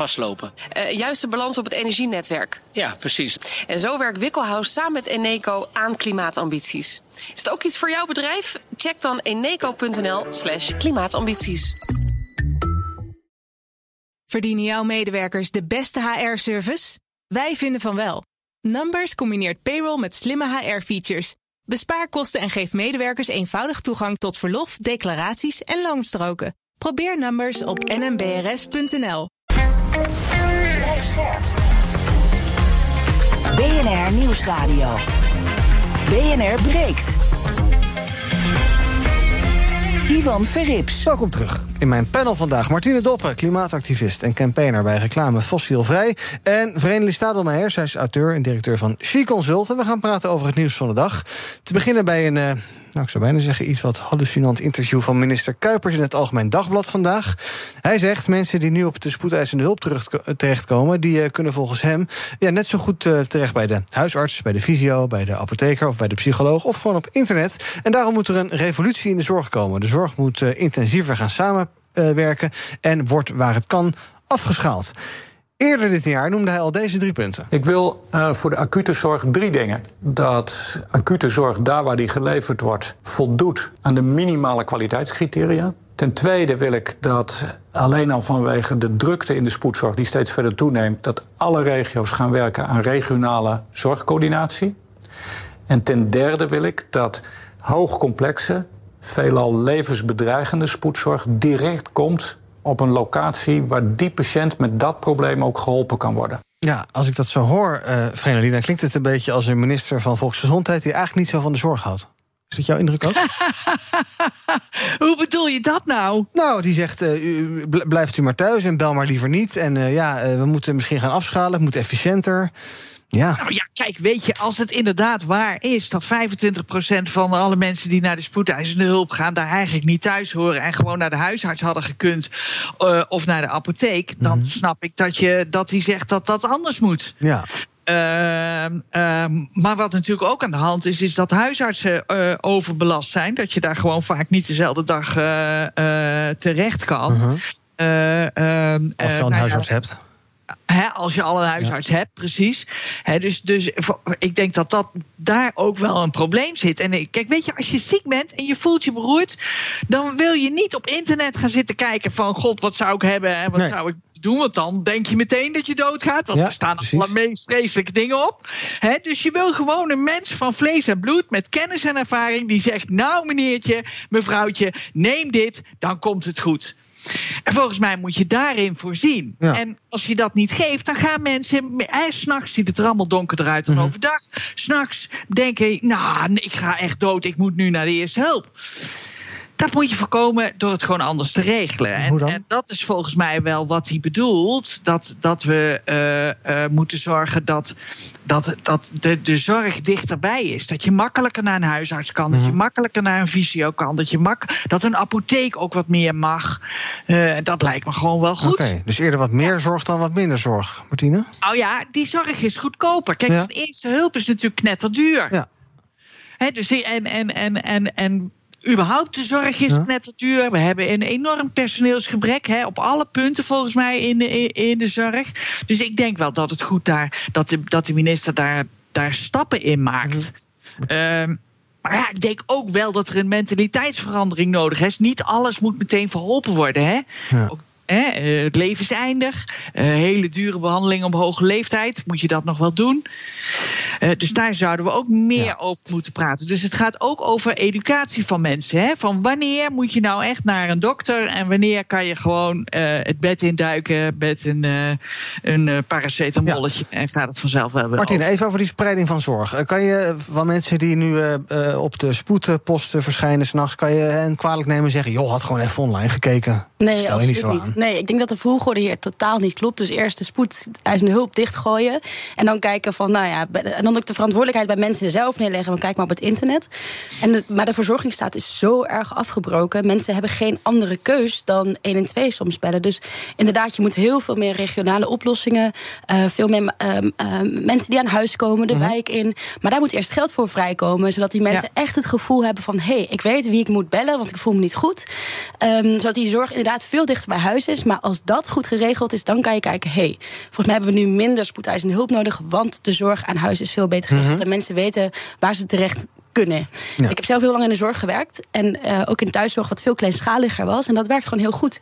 vastlopen. Uh, juist de balans op het energienetwerk. Ja, precies. En zo werkt Wikkelhuis samen met Eneco aan klimaatambities. Is het ook iets voor jouw bedrijf? Check dan eneco.nl slash klimaatambities. Verdienen jouw medewerkers de beste HR-service? Wij vinden van wel. Numbers combineert payroll met slimme HR-features. Bespaar kosten en geef medewerkers eenvoudig toegang tot verlof, declaraties en loonstroken. Probeer Numbers op nmbrs.nl. BNR Nieuwsradio. BNR breekt. Ivan Verrips. Welkom terug. In mijn panel vandaag Martine Doppen, klimaatactivist en campaigner bij reclame Fossielvrij. En Verenigde Stadelmeijer, zij is auteur en directeur van She Consult. En we gaan praten over het nieuws van de dag. Te beginnen bij een, uh, nou ik zou bijna zeggen, iets wat hallucinant interview van minister Kuipers in het Algemeen Dagblad vandaag. Hij zegt: mensen die nu op de spoedeisende hulp terechtkomen, die uh, kunnen volgens hem ja, net zo goed uh, terecht bij de huisarts, bij de fysio, bij de apotheker of bij de psycholoog of gewoon op internet. En daarom moet er een revolutie in de zorg komen. De zorg moet intensiever gaan samen werken en wordt waar het kan afgeschaald. Eerder dit jaar noemde hij al deze drie punten. Ik wil uh, voor de acute zorg drie dingen. Dat acute zorg, daar waar die geleverd wordt, voldoet aan de minimale kwaliteitscriteria. Ten tweede wil ik dat alleen al vanwege de drukte in de spoedzorg, die steeds verder toeneemt, dat alle regio's gaan werken aan regionale zorgcoördinatie. En ten derde wil ik dat hoogcomplexe, veelal levensbedreigende spoedzorg direct komt op een locatie waar die patiënt met dat probleem ook geholpen kan worden. Ja, als ik dat zo hoor, uh, dan klinkt het een beetje als een minister van Volksgezondheid die eigenlijk niet zo van de zorg houdt. Is dat jouw indruk ook? Hoe bedoel je dat nou? Nou, die zegt: uh, u, blijft u maar thuis en bel maar liever niet. En uh, ja, uh, we moeten misschien gaan afschalen, het moet efficiënter. Ja. Nou ja, kijk, weet je, als het inderdaad waar is dat 25% van alle mensen die naar de spoedeisende hulp gaan, daar eigenlijk niet thuis horen en gewoon naar de huisarts hadden gekund uh, of naar de apotheek, dan mm -hmm. snap ik dat, je, dat hij zegt dat dat anders moet. Ja. Uh, uh, maar wat natuurlijk ook aan de hand is, is dat huisartsen uh, overbelast zijn. Dat je daar gewoon vaak niet dezelfde dag uh, terecht kan. -huh. Als je al een huisarts ja, hebt. He, als je al een huisarts ja. hebt, precies. He, dus, dus ik denk dat dat daar ook wel een probleem zit. En kijk, weet je, als je ziek bent en je voelt je beroerd, dan wil je niet op internet gaan zitten kijken van God, wat zou ik hebben en wat nee. zou ik doen? Want dan denk je meteen dat je doodgaat. Want ja, er staan precies. alle meest vreselijke dingen op. He, dus je wil gewoon een mens van vlees en bloed met kennis en ervaring die zegt: Nou, meneertje, mevrouwtje, neem dit, dan komt het goed. En volgens mij moet je daarin voorzien. Ja. En als je dat niet geeft, dan gaan mensen. S'nachts ziet het er allemaal donkerder uit dan Mhm. overdag. S'nachts denken, nou, ik ga echt dood, ik moet nu naar de eerste hulp. Dat moet je voorkomen door het gewoon anders te regelen. En, en dat is volgens mij wel wat hij bedoelt. Dat, dat we eh, eh, moeten zorgen dat, dat, dat de, de zorg dichterbij is. Dat je makkelijker naar een huisarts kan. Dat je makkelijker naar een visio kan. Dat, je mak dat een apotheek ook wat meer mag. Eh, dat lijkt me gewoon wel goed. Oké, dus eerder wat meer zorg dan wat minder zorg, Martine? Nou ja, die zorg is goedkoper. Kijk, Ja. van eerste hulp is natuurlijk knetterduur. Ja. Dus en, en, en, en, en überhaupt de zorg is Ja. knetterduur. We hebben een enorm personeelsgebrek hè, op alle punten volgens mij in de, in- de zorg. Dus ik denk wel dat het goed daar dat de, dat de minister daar, daar stappen in maakt. Ehm, maar ja, ik denk ook wel dat er een mentaliteitsverandering nodig is. Niet alles moet meteen verholpen worden. Hè? Ook, hè, eh, het leven is eindig. Eh, hele dure behandeling op hoge leeftijd. Moet je dat nog wel doen? Eh, dus daar zouden we ook meer over moeten praten. Dus het gaat ook over educatie van mensen. Hè? Van wanneer moet je nou echt naar een dokter en wanneer kan je gewoon het bed induiken met een, een paracetamolletje en gaat het vanzelf wel weer Martine, over. even over die spreiding van zorg. Kan je van mensen die nu op de spoedposten verschijnen s'nachts... kan je hen kwalijk nemen en zeggen... joh, had gewoon even online gekeken. Nee, Stel je niet zo aan. Nee, ik denk dat de volgorde hier totaal niet klopt. Dus eerst de spoedeisende hulp dichtgooien. En dan kijken van, nou ja, en dan ook de verantwoordelijkheid bij mensen zelf neerleggen. Want kijk maar op het internet. En de- maar de verzorgingsstaat is zo erg afgebroken. Mensen hebben geen andere keus dan 112 soms bellen. Dus inderdaad, je moet heel veel meer regionale oplossingen. eh, veel meer ehm, ehm, mensen die aan huis komen, de wijk in. Maar daar moet eerst geld voor vrijkomen. Zodat die mensen echt het gevoel hebben van... hé, hey, ik weet wie ik moet bellen, want ik voel me niet goed. Ehm, zodat die zorg inderdaad veel dichter bij huis is. Maar als dat goed geregeld is, dan kan je kijken... hé, hey, volgens mij hebben we nu minder spoedeisende hulp nodig... want de zorg aan huis is veel beter geregeld. Mhm. En mensen weten waar ze terecht kunnen. Ik heb zelf heel lang in de zorg gewerkt. En eh, ook in thuiszorg wat veel kleinschaliger was. En dat werkt gewoon heel goed.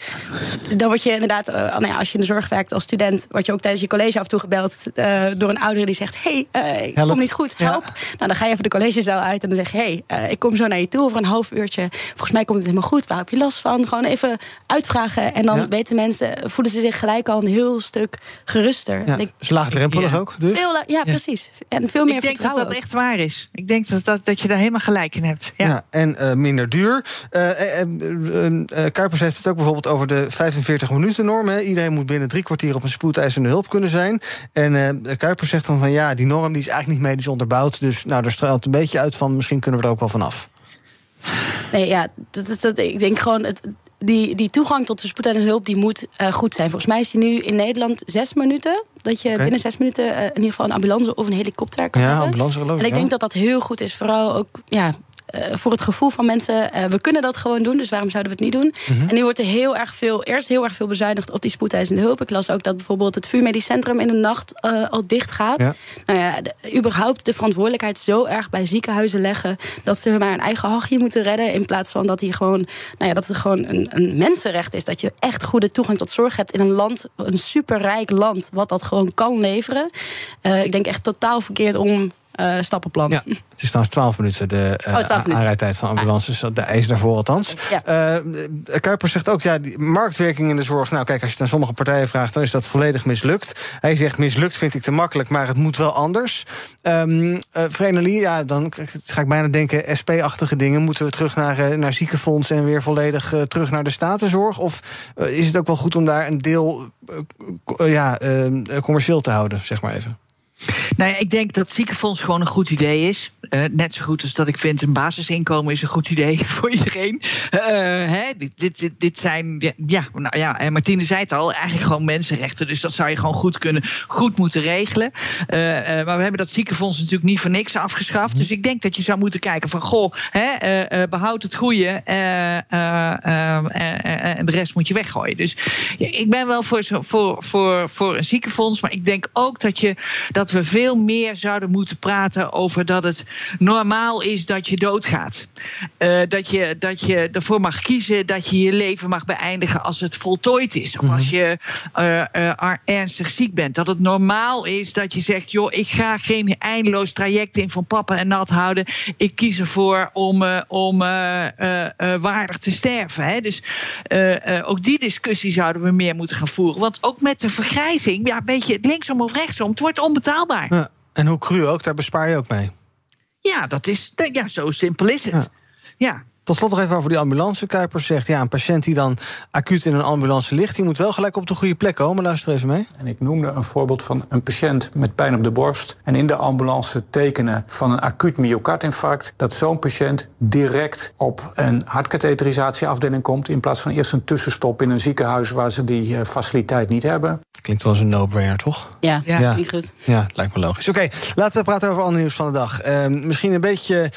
Dan word je inderdaad, eh, nou ja, als je in de zorg werkt als student... word je ook tijdens je college af en toe gebeld eh, door een ouder die zegt... hé, hey, ik Help. voel me niet goed, help. Nou, dan ga je even de collegezaal uit en dan zeg je... hé, hey, eh, ik kom zo naar je toe over een half uurtje. Volgens mij komt het helemaal goed. Waar heb je last van? Gewoon even uitvragen. En dan Ja. weten mensen, voelen ze zich gelijk al een heel stuk geruster. Ja, En ik- is laagdrempelig ook, dus? Veel, ja, precies. En veel meer ik denk dat vertrouwen dat ook. echt waar is. Ik denk dat, dat, dat je daar helemaal gelijk in hebt. Ja. Ja. en eh, minder duur. Eh, eh, Kuipers heeft het ook bijvoorbeeld over de 45 minuten norm. Hè. Iedereen moet binnen drie kwartier op een spoedeisende hulp kunnen zijn. En eh, Kuipers zegt dan van ja, die norm die is eigenlijk niet medisch onderbouwd. Dus nou, er straalt een beetje uit van misschien kunnen we er ook wel vanaf. Nee, ja, dat is dat, ik denk gewoon... Het, die, die toegang tot de spoedeisende hulp die moet eh, goed zijn. Volgens mij is die nu in Nederland zes minuten. Dat je binnen zes minuten eh, in ieder geval een ambulance of een helikopter kan Ja, hebben. ambulance geloof ik, En ik ja. denk dat dat heel goed is. Vooral ook ja, voor het gevoel van mensen. eh, we kunnen dat gewoon doen, dus waarom zouden we het niet doen? Mhm. En nu wordt er heel erg veel, eerst heel erg veel bezuinigd op die spoedeisende hulp. Ik las ook dat bijvoorbeeld het VU Medisch Centrum in de nacht eh, al dicht gaat. Ja. Nou ja, de- überhaupt de verantwoordelijkheid zo erg bij ziekenhuizen leggen dat ze maar een eigen hachje moeten redden. In plaats van dat, die gewoon, nou ja, dat het gewoon een, een mensenrecht is. Dat je echt goede toegang tot zorg hebt in een land, een superrijk land, wat dat gewoon kan leveren. Eh, ik denk echt totaal verkeerd om eh, stappenplan. Ja, het is trouwens 12 minuten de eh, Oh, 12 minuten. aanrijdtijd van ambulances. De eis daarvoor althans. Ja. Eh, Kuipers zegt ook, ja, die marktwerking in de zorg... nou kijk, als je het aan sommige partijen vraagt... dan is dat volledig mislukt. Hij zegt, mislukt vind ik te makkelijk, maar het moet wel anders. Ehm eh Vrenelie, ja, dan ga ik bijna denken... SP-achtige dingen, moeten we terug naar, eh, naar ziekenfonds... en weer volledig eh, terug naar de statenzorg? Of eh, is het ook wel goed om daar een deel eh, eh, ja, eh, commercieel te houden, zeg maar even? Nou ja, ik denk dat ziekenfonds gewoon een goed idee is. Eh, net zo goed als dat ik vind een basisinkomen is een goed idee voor iedereen. Eh, hè, dit, dit, dit, zijn, ja, nou ja, en Martine zei het al, eigenlijk gewoon mensenrechten. Dus dat zou je gewoon goed kunnen, goed moeten regelen. Maar we hebben dat ziekenfonds natuurlijk niet voor niks afgeschaft. Dus ik denk dat je zou moeten kijken van, goh, hè, eh, eh, behoud het goede en de rest moet je weggooien. Dus ik ben wel voor, voor, voor, voor een ziekenfonds, maar ik denk ook dat je dat dat we veel meer zouden moeten praten over dat het normaal is dat je doodgaat. Uh, dat, je, dat je ervoor mag kiezen dat je je leven mag beëindigen als het voltooid is. Of als mhm. je uh, uh, ernstig ziek bent. Dat het normaal is dat je zegt: joh, ik ga geen eindeloos traject in van papa en nat houden. Ik kies ervoor om, om waardig te sterven. Hè? Dus ook die discussie zouden we meer moeten gaan voeren. Want ook met de vergrijzing, ja, een beetje linksom of rechtsom, het wordt onbetaalbaar. Ja, en hoe cru ook, daar bespaar je ook mee. Ja, dat is, ja zo simpel is het. ja. Tot slot nog even over die ambulance. Kuipers zegt, ja, een patiënt die dan acuut in een ambulance ligt... die moet wel gelijk op de goede plek komen. Luister even mee. En ik noemde een voorbeeld van een patiënt met pijn op de borst... en in de ambulance tekenen van een acuut myocardinfarct... dat zo'n patiënt direct op een hartkatheterisatieafdeling komt... in plaats van eerst een tussenstop in een ziekenhuis... waar ze die uh, faciliteit niet hebben. Klinkt wel als een no-brainer, toch? Ja, ja, ja. goed. Ja, lijkt me logisch. Oké, laten we praten over ander nieuws van de dag. Uh, misschien een beetje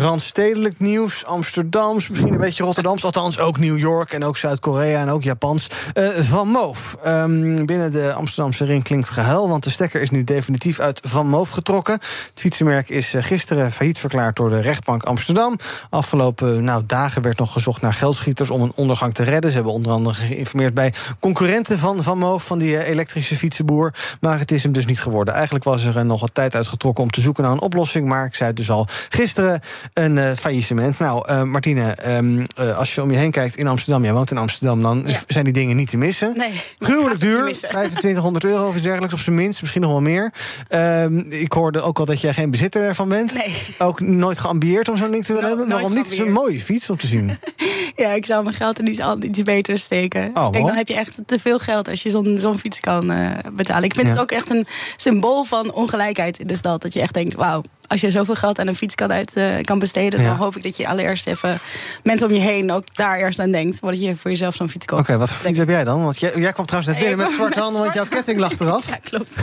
Randstedelijk nieuws, Amsterdams, misschien een beetje Rotterdams. Althans ook New York en ook Zuid-Korea en ook Japans. Uh, van Moof. Um, binnen de Amsterdamse ring klinkt gehuil... want de stekker is nu definitief uit Van Moof getrokken. Het fietsenmerk is uh, gisteren failliet verklaard door de rechtbank Amsterdam. Afgelopen nou, dagen werd nog gezocht naar geldschieters... om een ondergang te redden. Ze hebben onder andere geïnformeerd bij concurrenten van Van Moof... van die uh, elektrische fietsenboer. Maar het is hem dus niet geworden. Eigenlijk was er nog wat tijd uitgetrokken om te zoeken naar een oplossing. Maar ik zei het dus al, gisteren een uh, faillissement. Nou, uh, Martine, um, uh, als je om je heen kijkt in Amsterdam, jij woont in Amsterdam, dan ja. zijn die dingen niet te missen. Nee, Gruwelijk duur, 2500 euro of iets dergelijks op zijn minst, misschien nog wel meer. Um, ik hoorde ook al dat jij geen bezitter ervan bent. Nee. Ook nooit geambieerd om zo'n ding te willen no, hebben. Waarom niet? Het is een mooie fiets om te zien. ja, ik zou mijn geld in iets, iets beter steken. Oh, ik denk, dan heb je echt te veel geld als je zo'n zo'n fiets kan betalen. Ik vind ja. het ook echt een symbool van ongelijkheid in de stad. Dat je echt denkt, wauw, als je zoveel geld aan een fiets kan, uit, uh, kan besteden, ja. dan hoop ik dat je allereerst even mensen om je heen ook daar eerst aan denkt. Voordat je voor jezelf zo'n fiets koopt. Oké, okay, wat voor fiets heb jij dan? Want jij, jij kwam trouwens net binnen met zwarte handen, want jouw ketting lag eraf. Ja, klopt.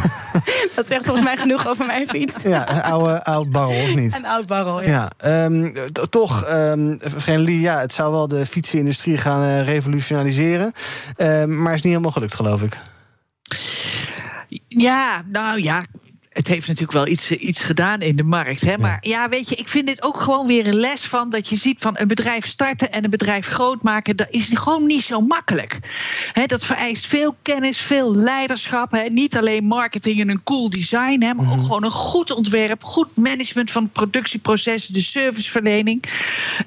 dat zegt volgens mij genoeg over mijn fiets. Ja, een oude oud barrel, of niet? Een oud barrel, ja. ja um, toch, um, Lee, ja, het zou wel de fietsenindustrie gaan uh, revolutionaliseren. Um, maar is niet helemaal gelukt, geloof ik. Ja, nou ja, het heeft natuurlijk wel iets, iets gedaan in de markt. Hè? Maar ja. weet je, ik vind dit ook gewoon weer een les van dat je ziet van een bedrijf starten en een bedrijf groot maken. Dat is gewoon niet zo makkelijk. Hè, dat vereist veel kennis, veel leiderschap. Hè? Niet alleen marketing en een cool design, hè, maar ook mhm. gewoon een goed ontwerp, goed management van het productieproces, de serviceverlening.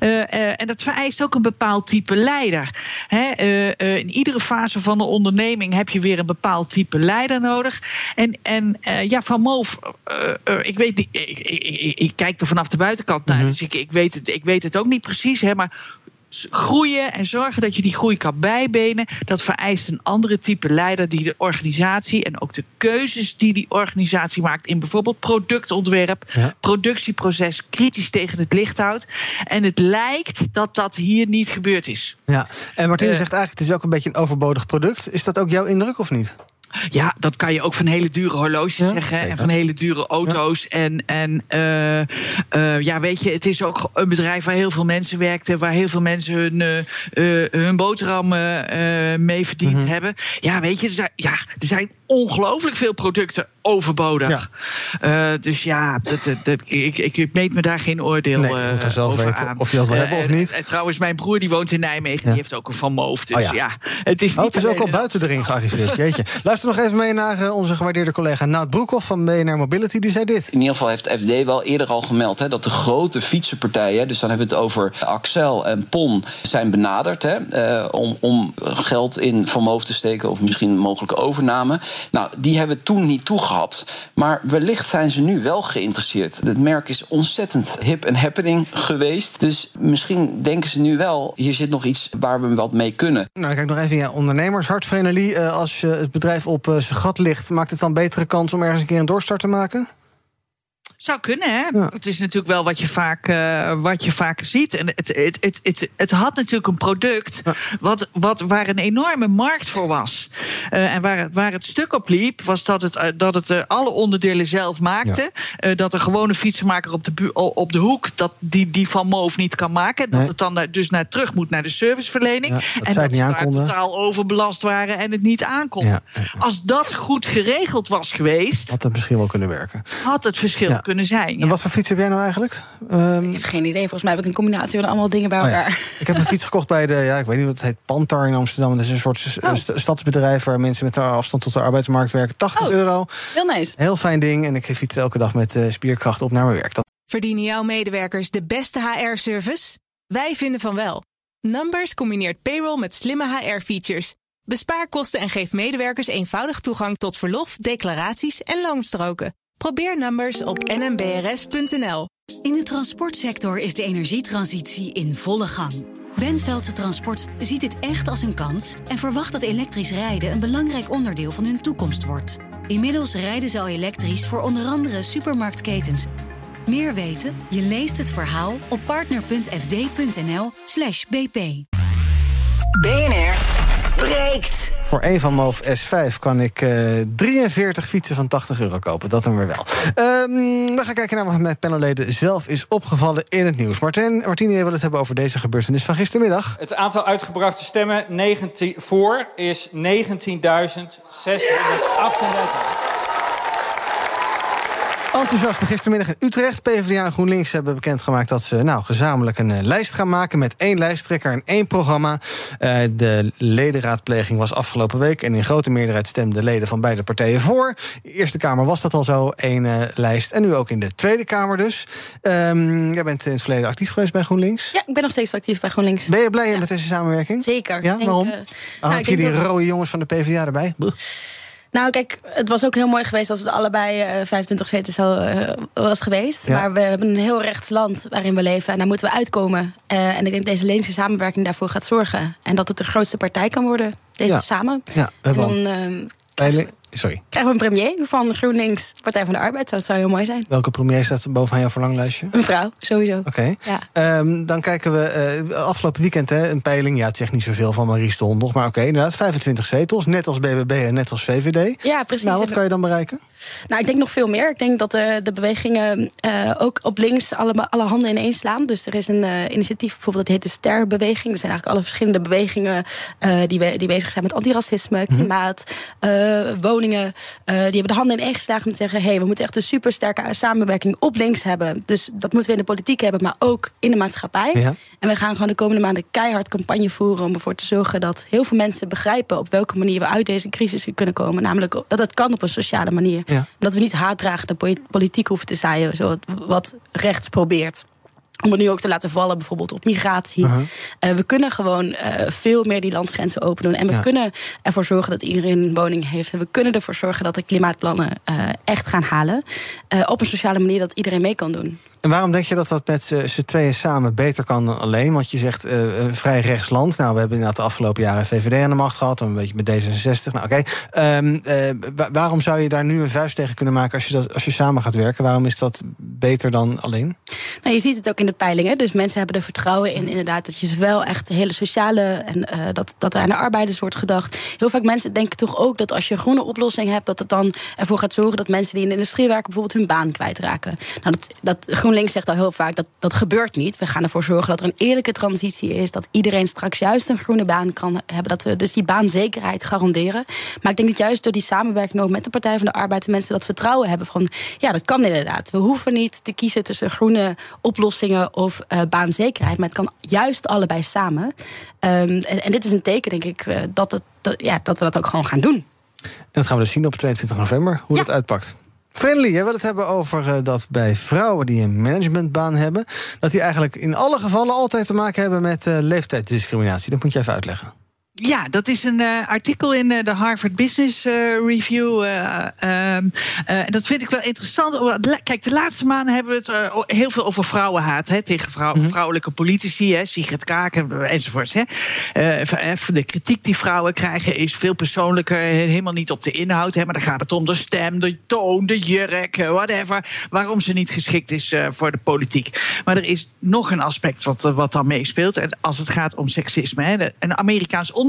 Uh, uh, en dat vereist ook een bepaald type leider. Hè? Uh, in iedere fase van de onderneming heb je weer een bepaald type leider nodig. En, en ja, van geloof, uh, uh, ik weet niet, ik, ik, ik, kijk er vanaf de buitenkant naar, mm -hmm. dus ik, ik, weet het, ik weet het ook niet precies, hè, maar groeien en zorgen dat je die groei kan bijbenen, dat vereist een andere type leider die de organisatie en ook de keuzes die die organisatie maakt in bijvoorbeeld productontwerp, ja. productieproces kritisch tegen het licht houdt. En het lijkt dat dat hier niet gebeurd is. Ja, en Martine uh, zegt eigenlijk het is ook een beetje een overbodig product. Is dat ook jouw indruk of niet? Ja, dat kan je ook van hele dure horloges ja, zeggen. Zeker. En van hele dure auto's. Ja. En, en uh, uh, ja, weet je, het is ook een bedrijf waar heel veel mensen werkten. Waar heel veel mensen hun, uh, hun boterham mee verdiend mm -hmm. hebben. Ja, weet je, er zijn, ja, er zijn ongelooflijk veel producten overbodig. Ja. Uh, dus ja, dat, dat, dat, ik, ik, ik, meet me daar geen oordeel nee, je moet er zelf weten aan. of je dat wil uh, hebben of niet. En, trouwens, mijn broer die woont in Nijmegen, ja. die heeft ook een Van Moof. Dus oh ja. ja. het is, oh, het is ook al buiten de ring gearriveerd. Jeetje. Luister nog even mee naar uh, onze gewaardeerde collega Naat Broekhoff van BNR Mobility. Die zei dit. In ieder geval heeft FD wel eerder al gemeld hè, dat de grote fietsenpartijen, dus dan hebben we het over Axel en Pon, zijn benaderd hè, om, om geld in Van Moof te steken of misschien mogelijke overname. Nou, die hebben toen niet toegehapt. Maar wellicht zijn ze nu wel geïnteresseerd. Het merk is ontzettend hip en happening geweest. Dus misschien denken ze nu wel, hier zit nog iets waar we wat mee kunnen. Nou, kijk nog even, ja, ondernemershart, Vrenelie. Uh, als je het bedrijf op uh, zijn gat ligt, maakt het dan betere kans om ergens een keer een doorstart te maken? Zou kunnen, hè? Het is natuurlijk wel wat je vaak, uh, wat je vaak ziet. En het, het, het, het, het had natuurlijk een product wat, wat, waar een enorme markt voor was. Uh, en waar, waar het stuk op liep, was dat het, uh, dat het alle onderdelen zelf maakte. Ja. dat een gewone fietsenmaker op de, op de hoek dat die, die van Moof niet kan maken. Dat nee. het dan dus naar, terug moet naar de serviceverlening. Dat en dat het niet ze daar totaal overbelast waren en het niet aankonden. Als dat goed geregeld was geweest, Had het misschien wel kunnen werken. had het verschil Ja. Kunnen zijn. En wat voor fiets heb jij nou eigenlijk? Ehm, Ik heb geen idee. Volgens mij heb ik een combinatie van allemaal dingen bij Oh ja. elkaar. Ik heb een fiets gekocht bij de, ja, ik weet niet wat het heet, Pantar in Amsterdam. Dat is een soort Oh. st- stadsbedrijf waar mensen met afstand tot de arbeidsmarkt werken. 80 euro. Heel nice. Heel fijn ding. En ik fiets elke dag met eh, spierkracht op naar mijn werk. Dat Verdienen jouw medewerkers de beste HR-service? Wij vinden van wel. Numbers combineert payroll met slimme HR-features. Bespaar kosten en geef medewerkers eenvoudig toegang tot verlof, declaraties en loonstroken. Probeer Numbers op nmbrs.nl. In de transportsector is de energietransitie in volle gang. Benveldse Transport ziet dit echt als een kans en verwacht dat elektrisch rijden een belangrijk onderdeel van hun toekomst wordt. Inmiddels rijden ze al elektrisch voor onder andere supermarktketens. Meer weten? Je leest het verhaal op partner.fd.nl/slash bp. BNR breekt. Voor één van Moof S5 kan ik eh 43 fietsen van 80 euro kopen. Dat dan weer wel. Ehm, we gaan kijken naar wat mijn panelleden zelf is opgevallen in het nieuws. Martin, Martini wil het hebben over deze gebeurtenis van gistermiddag. Het aantal uitgebrachte stemmen 19, voor is 19.638. Enthousiasme gistermiddag in Utrecht. PvdA en GroenLinks hebben bekendgemaakt dat ze nou, gezamenlijk een eh, lijst gaan maken met één lijsttrekker en één programma. Eh, de ledenraadpleging was afgelopen week en in grote meerderheid stemden leden van beide partijen voor. In de Eerste Kamer was dat al zo, één eh, lijst. En nu ook in de Tweede Kamer dus. Ehm, jij bent in het verleden actief geweest bij GroenLinks. Ja, ik ben nog steeds actief bij GroenLinks. Ben je blij met deze samenwerking? Zeker. Ja, denk, waarom? Waarom nou, heb je die rode jongens van de PvdA erbij? Nou, kijk, het was ook heel mooi geweest als het allebei eh, 25 zetels zo, eh, was geweest. Ja. Maar we hebben een heel rechts land waarin we leven en daar moeten we uitkomen. Eh, en ik denk dat deze linkse samenwerking daarvoor gaat zorgen. En dat het de grootste partij kan worden, deze Ja. samen. Ja, we En hebben dan al eh, peiling- Sorry. krijgen we een premier van GroenLinks, Partij van de Arbeid. Dat zou heel mooi zijn. Welke premier staat bovenaan jouw verlanglijstje? Een vrouw, sowieso. Oké. Ja. Ehm, dan kijken we eh, afgelopen weekend hè, een peiling. Ja, het zegt niet zoveel van Marie Stol nog. Maar oké, inderdaad, 25 zetels. Net als BBB en net als VVD. Ja, precies. Nou, wat kan je dan bereiken? Nou, ik denk nog veel meer. Ik denk dat eh, de bewegingen eh, ook op links alle, alle handen ineens slaan. Dus er is een initiatief, bijvoorbeeld, dat heet de Sterbeweging. Er zijn eigenlijk alle verschillende bewegingen die, we, die bezig zijn met antiracisme, klimaat, eh, Eh, die hebben de handen ineen geslagen om te zeggen: hé, hey, we moeten echt een supersterke samenwerking op links hebben. Dus dat moeten we in de politiek hebben, maar ook in de maatschappij. Ja. En we gaan gewoon de komende maanden keihard campagne voeren om ervoor te zorgen dat heel veel mensen begrijpen op welke manier we uit deze crisis kunnen komen. Namelijk dat het kan op een sociale manier. Ja. Dat we niet haatdragende po- politiek hoeven te zaaien, zoals wat rechts probeert. Om het nu ook te laten vallen, bijvoorbeeld op migratie. Eh, we kunnen gewoon eh, veel meer die landsgrenzen open doen. En we Ja. kunnen ervoor zorgen dat iedereen een woning heeft. En we kunnen ervoor zorgen dat de klimaatplannen eh, echt gaan halen. Op een sociale manier dat iedereen mee kan doen. En waarom denk je dat dat met z'n tweeën samen beter kan dan alleen? Want je zegt eh, een vrij rechts land. Nou, we hebben inderdaad de afgelopen jaren VVD aan de macht gehad. Een beetje met D66. Nou, oké. Ehm, eh, wa- waarom zou je daar nu een vuist tegen kunnen maken als je, dat, als je samen gaat werken? Waarom is dat beter dan alleen? Nou, je ziet het ook in de peilingen. Dus mensen hebben er vertrouwen in, inderdaad, dat je zowel echt de hele sociale en eh, dat, dat er aan de arbeiders wordt gedacht. Heel vaak mensen denken toch ook dat als je een groene oplossing hebt, dat het dan ervoor gaat zorgen dat mensen die in de industrie werken bijvoorbeeld hun baan kwijtraken. Nou, dat, dat, GroenLinks zegt al heel vaak dat dat gebeurt niet. We gaan ervoor zorgen dat er een eerlijke transitie is, dat iedereen straks juist een groene baan kan hebben, dat we dus die baanzekerheid garanderen. Maar ik denk dat juist door die samenwerking ook met de Partij van de Arbeid de mensen dat vertrouwen hebben van ja, dat kan inderdaad. We hoeven niet te kiezen tussen groene oplossingen of eh, baanzekerheid, maar het kan juist allebei samen. Ehm, en, en dit is een teken, denk ik, eh, dat, het, dat, ja, dat we dat ook gewoon gaan doen. En dat gaan we dus zien op 22 november, hoe dat uitpakt. Friendly, jij wil het hebben over eh, dat bij vrouwen die een managementbaan hebben... dat die eigenlijk in alle gevallen altijd te maken hebben met eh, leeftijdsdiscriminatie. Dat moet je even uitleggen. Ja, dat is een uh, artikel in uh, de Harvard Business uh, Review. Um, en dat vind ik wel interessant. Kijk, de laatste maanden hebben we het heel veel over vrouwenhaat. Hè, tegen vrouw, -hmm. vrouwelijke politici, hè, Sigrid Kaak enzovoorts. Hè. de kritiek die vrouwen krijgen is veel persoonlijker. Helemaal niet op de inhoud. Hè, maar dan gaat het om de stem, de toon, de jurk, whatever. Waarom ze niet geschikt is voor de politiek. Maar er is nog een aspect wat, wat dan meespeelt. En als het gaat om seksisme. Hè. Een Amerikaans onderzoek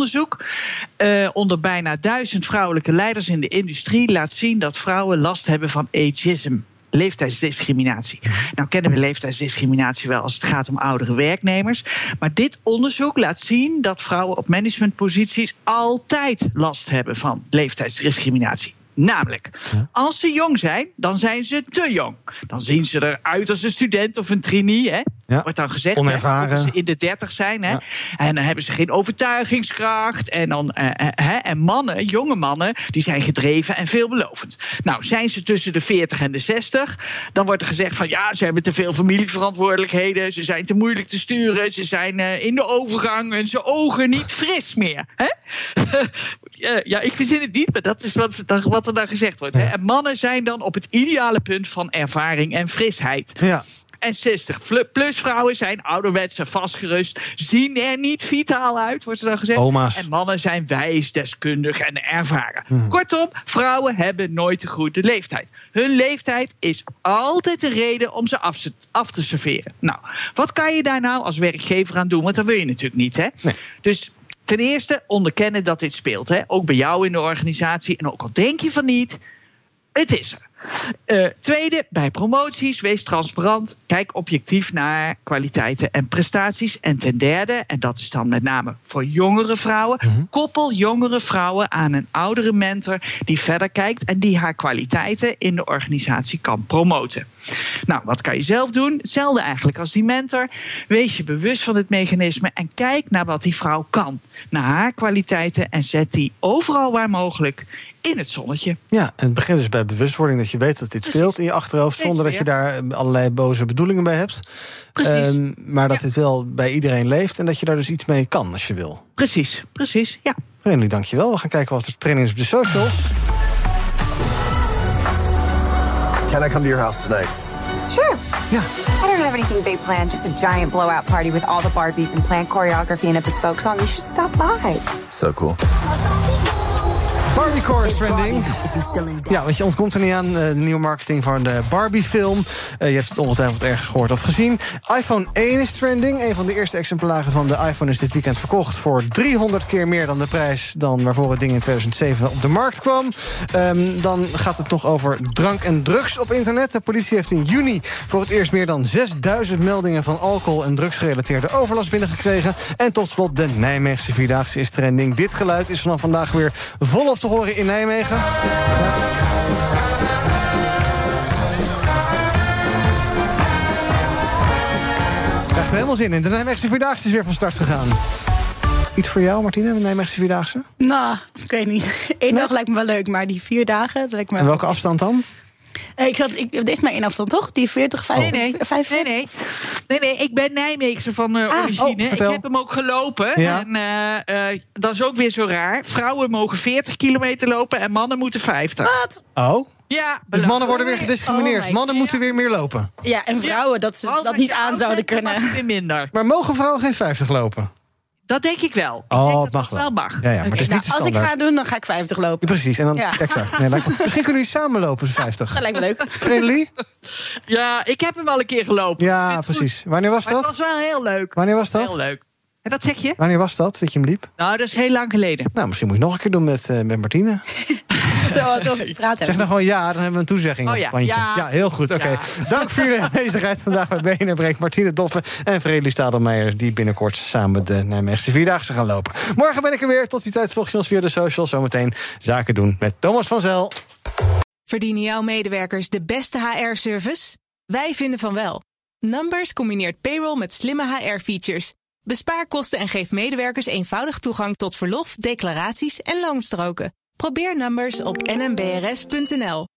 uh, onder bijna duizend vrouwelijke leiders in de industrie laat zien dat vrouwen last hebben van ageism. Leeftijdsdiscriminatie. Nou kennen we leeftijdsdiscriminatie wel als het gaat om oudere werknemers. Maar dit onderzoek laat zien dat vrouwen op managementposities altijd last hebben van leeftijdsdiscriminatie. Namelijk, als ze jong zijn, dan zijn ze te jong. Dan zien ze eruit als een student of een trainee. Hè? Ja. Wordt dan gezegd. Onervaren. Hè? Als ze in de dertig zijn. Hè? Ja. En dan hebben ze geen overtuigingskracht. En, dan, uh, hè? en mannen, jonge mannen, die zijn gedreven en veelbelovend. Nou, zijn ze tussen de 40 en de 60, dan wordt er gezegd van ja, ze hebben te veel familieverantwoordelijkheden. Ze zijn te moeilijk te sturen. Ze zijn uh, in de overgang en ze ogen niet fris meer. Hè? ja, ik verzin het niet, maar dat is wat, wat er dan gezegd wordt. Hè? En mannen zijn dan op het ideale punt van ervaring en frisheid. Ja. En 60 plus vrouwen zijn ouderwets en vastgerust, zien er niet vitaal uit, wordt er dan gezegd. Oma's. En mannen zijn wijs, deskundig en ervaren. Hmm. Kortom, vrouwen hebben nooit de goede leeftijd. Hun leeftijd is altijd een reden om ze af, af te serveren. Nou, wat kan je daar nou als werkgever aan doen? Want dat wil je natuurlijk niet, hè? Nee. Dus ten eerste onderkennen dat dit speelt. Hè? Ook bij jou in de organisatie. En ook al denk je van niet, het is er. Uh, tweede, bij promoties, wees transparant. Kijk objectief naar kwaliteiten en prestaties. En ten derde, en dat is dan met name voor jongere vrouwen, Mhm. koppel jongere vrouwen aan een oudere mentor die verder kijkt en die haar kwaliteiten in de organisatie kan promoten. Nou, wat kan je zelf doen? Hetzelfde eigenlijk als die mentor. Wees je bewust van het mechanisme en kijk naar wat die vrouw kan. Naar haar kwaliteiten en zet die overal waar mogelijk in het zonnetje. Ja, en het begint dus bij bewustwording dat je weet dat dit speelt in je achterhoofd, zonder dat je daar eh, allerlei boze bedoelingen bij hebt. Precies. Ehm, maar dat dit wel bij iedereen leeft en dat je daar dus iets mee kan als je wil. Precies, precies, ja. Renly, dankjewel. We gaan kijken wat er training is op de socials. Can I come to your house tonight? Sure. Yeah. I don't have anything big planned, just a giant blowout party with all the Barbies and planned choreography and a bespoke song. You should stop by. So cool. Barbie Core is trending. Ja, want je ontkomt er niet aan. eh, De nieuwe marketing van de Barbie-film. Eh, je hebt het ongetwijfeld ergens gehoord of gezien. iPhone 1 is trending. Een van de eerste exemplaren van de iPhone is dit weekend verkocht... voor 300 keer meer dan de prijs dan waarvoor het ding in 2007 op de markt kwam. Ehm, dan gaat het nog over drank en drugs op internet. De politie heeft in juni voor het eerst meer dan 6000 meldingen... van alcohol- en drugsgerelateerde overlast binnengekregen. En tot slot de Nijmeegse Vierdaagse is trending. Dit geluid is vanaf vandaag weer volop te horen in Nijmegen. Krijgt er helemaal zin in. De Nijmeegse Vierdaagse is weer van start gegaan. Iets voor jou, Martine, de Nijmeegse Vierdaagse? Nou, ik weet niet. Eén dag lijkt me wel leuk, maar die vier dagen... Lijkt me En welke afstand dan? Eh, Ik zat, ik, dit is maar één afstand, toch? Die 40, 50, Nee, nee. 45? Nee, nee. Nee, nee, ik ben Nijmeegse van uh, origine. oh, vertel. ik heb hem ook gelopen. Ja. En eh, eh, dat is ook weer zo raar. Vrouwen mogen 40 kilometer lopen en mannen moeten 50. Wat? Oh? Ja, Dus mannen worden weer Oh gediscrimineerd. my Mannen moeten weer meer lopen. Ja, en vrouwen, dat ze dat niet aan zouden kunnen. Minder. Maar mogen vrouwen geen 50 lopen? Dat denk ik wel. Oh, het mag wel. wel mag. Ja, ja, maar het is Nou, niet de als ik ga doen, dan ga ik 50 lopen. Ja, precies, en dan Ja. exact. Nee, lijkt me- Misschien kunnen jullie samen lopen, 50. Dat lijkt me leuk. Friendly? Ja, ik heb hem al een keer gelopen. Ja, precies. Wanneer was Maar het dat? was wel heel leuk. Wanneer was dat? Heel leuk. En wat zeg je? Wanneer was dat, dat je hem liep? Nou, dat is heel lang geleden. Nou, misschien moet je nog een keer doen met, eh, met Martine. Zo wat over te praten Zeg nou gewoon ja, dan hebben we een toezegging Oh ja, bandje. ja. heel goed. Oké. Ja. Dank voor jullie aanwezigheid vandaag bij BNR Breekt. Martine Doffen en Vredelie Stadelmeijer... die binnenkort samen de Nijmeegse Vierdaagse gaan lopen. Morgen ben ik er weer. Tot die tijd volg je ons via de socials. Zometeen zaken doen met Thomas van Zel. Verdienen jouw medewerkers de beste HR-service? Wij vinden van wel. Numbers combineert payroll met slimme HR-features. Bespaar kosten en geef medewerkers eenvoudig toegang tot verlof, declaraties en loonstroken. Probeer Numbers op nmbrs.nl.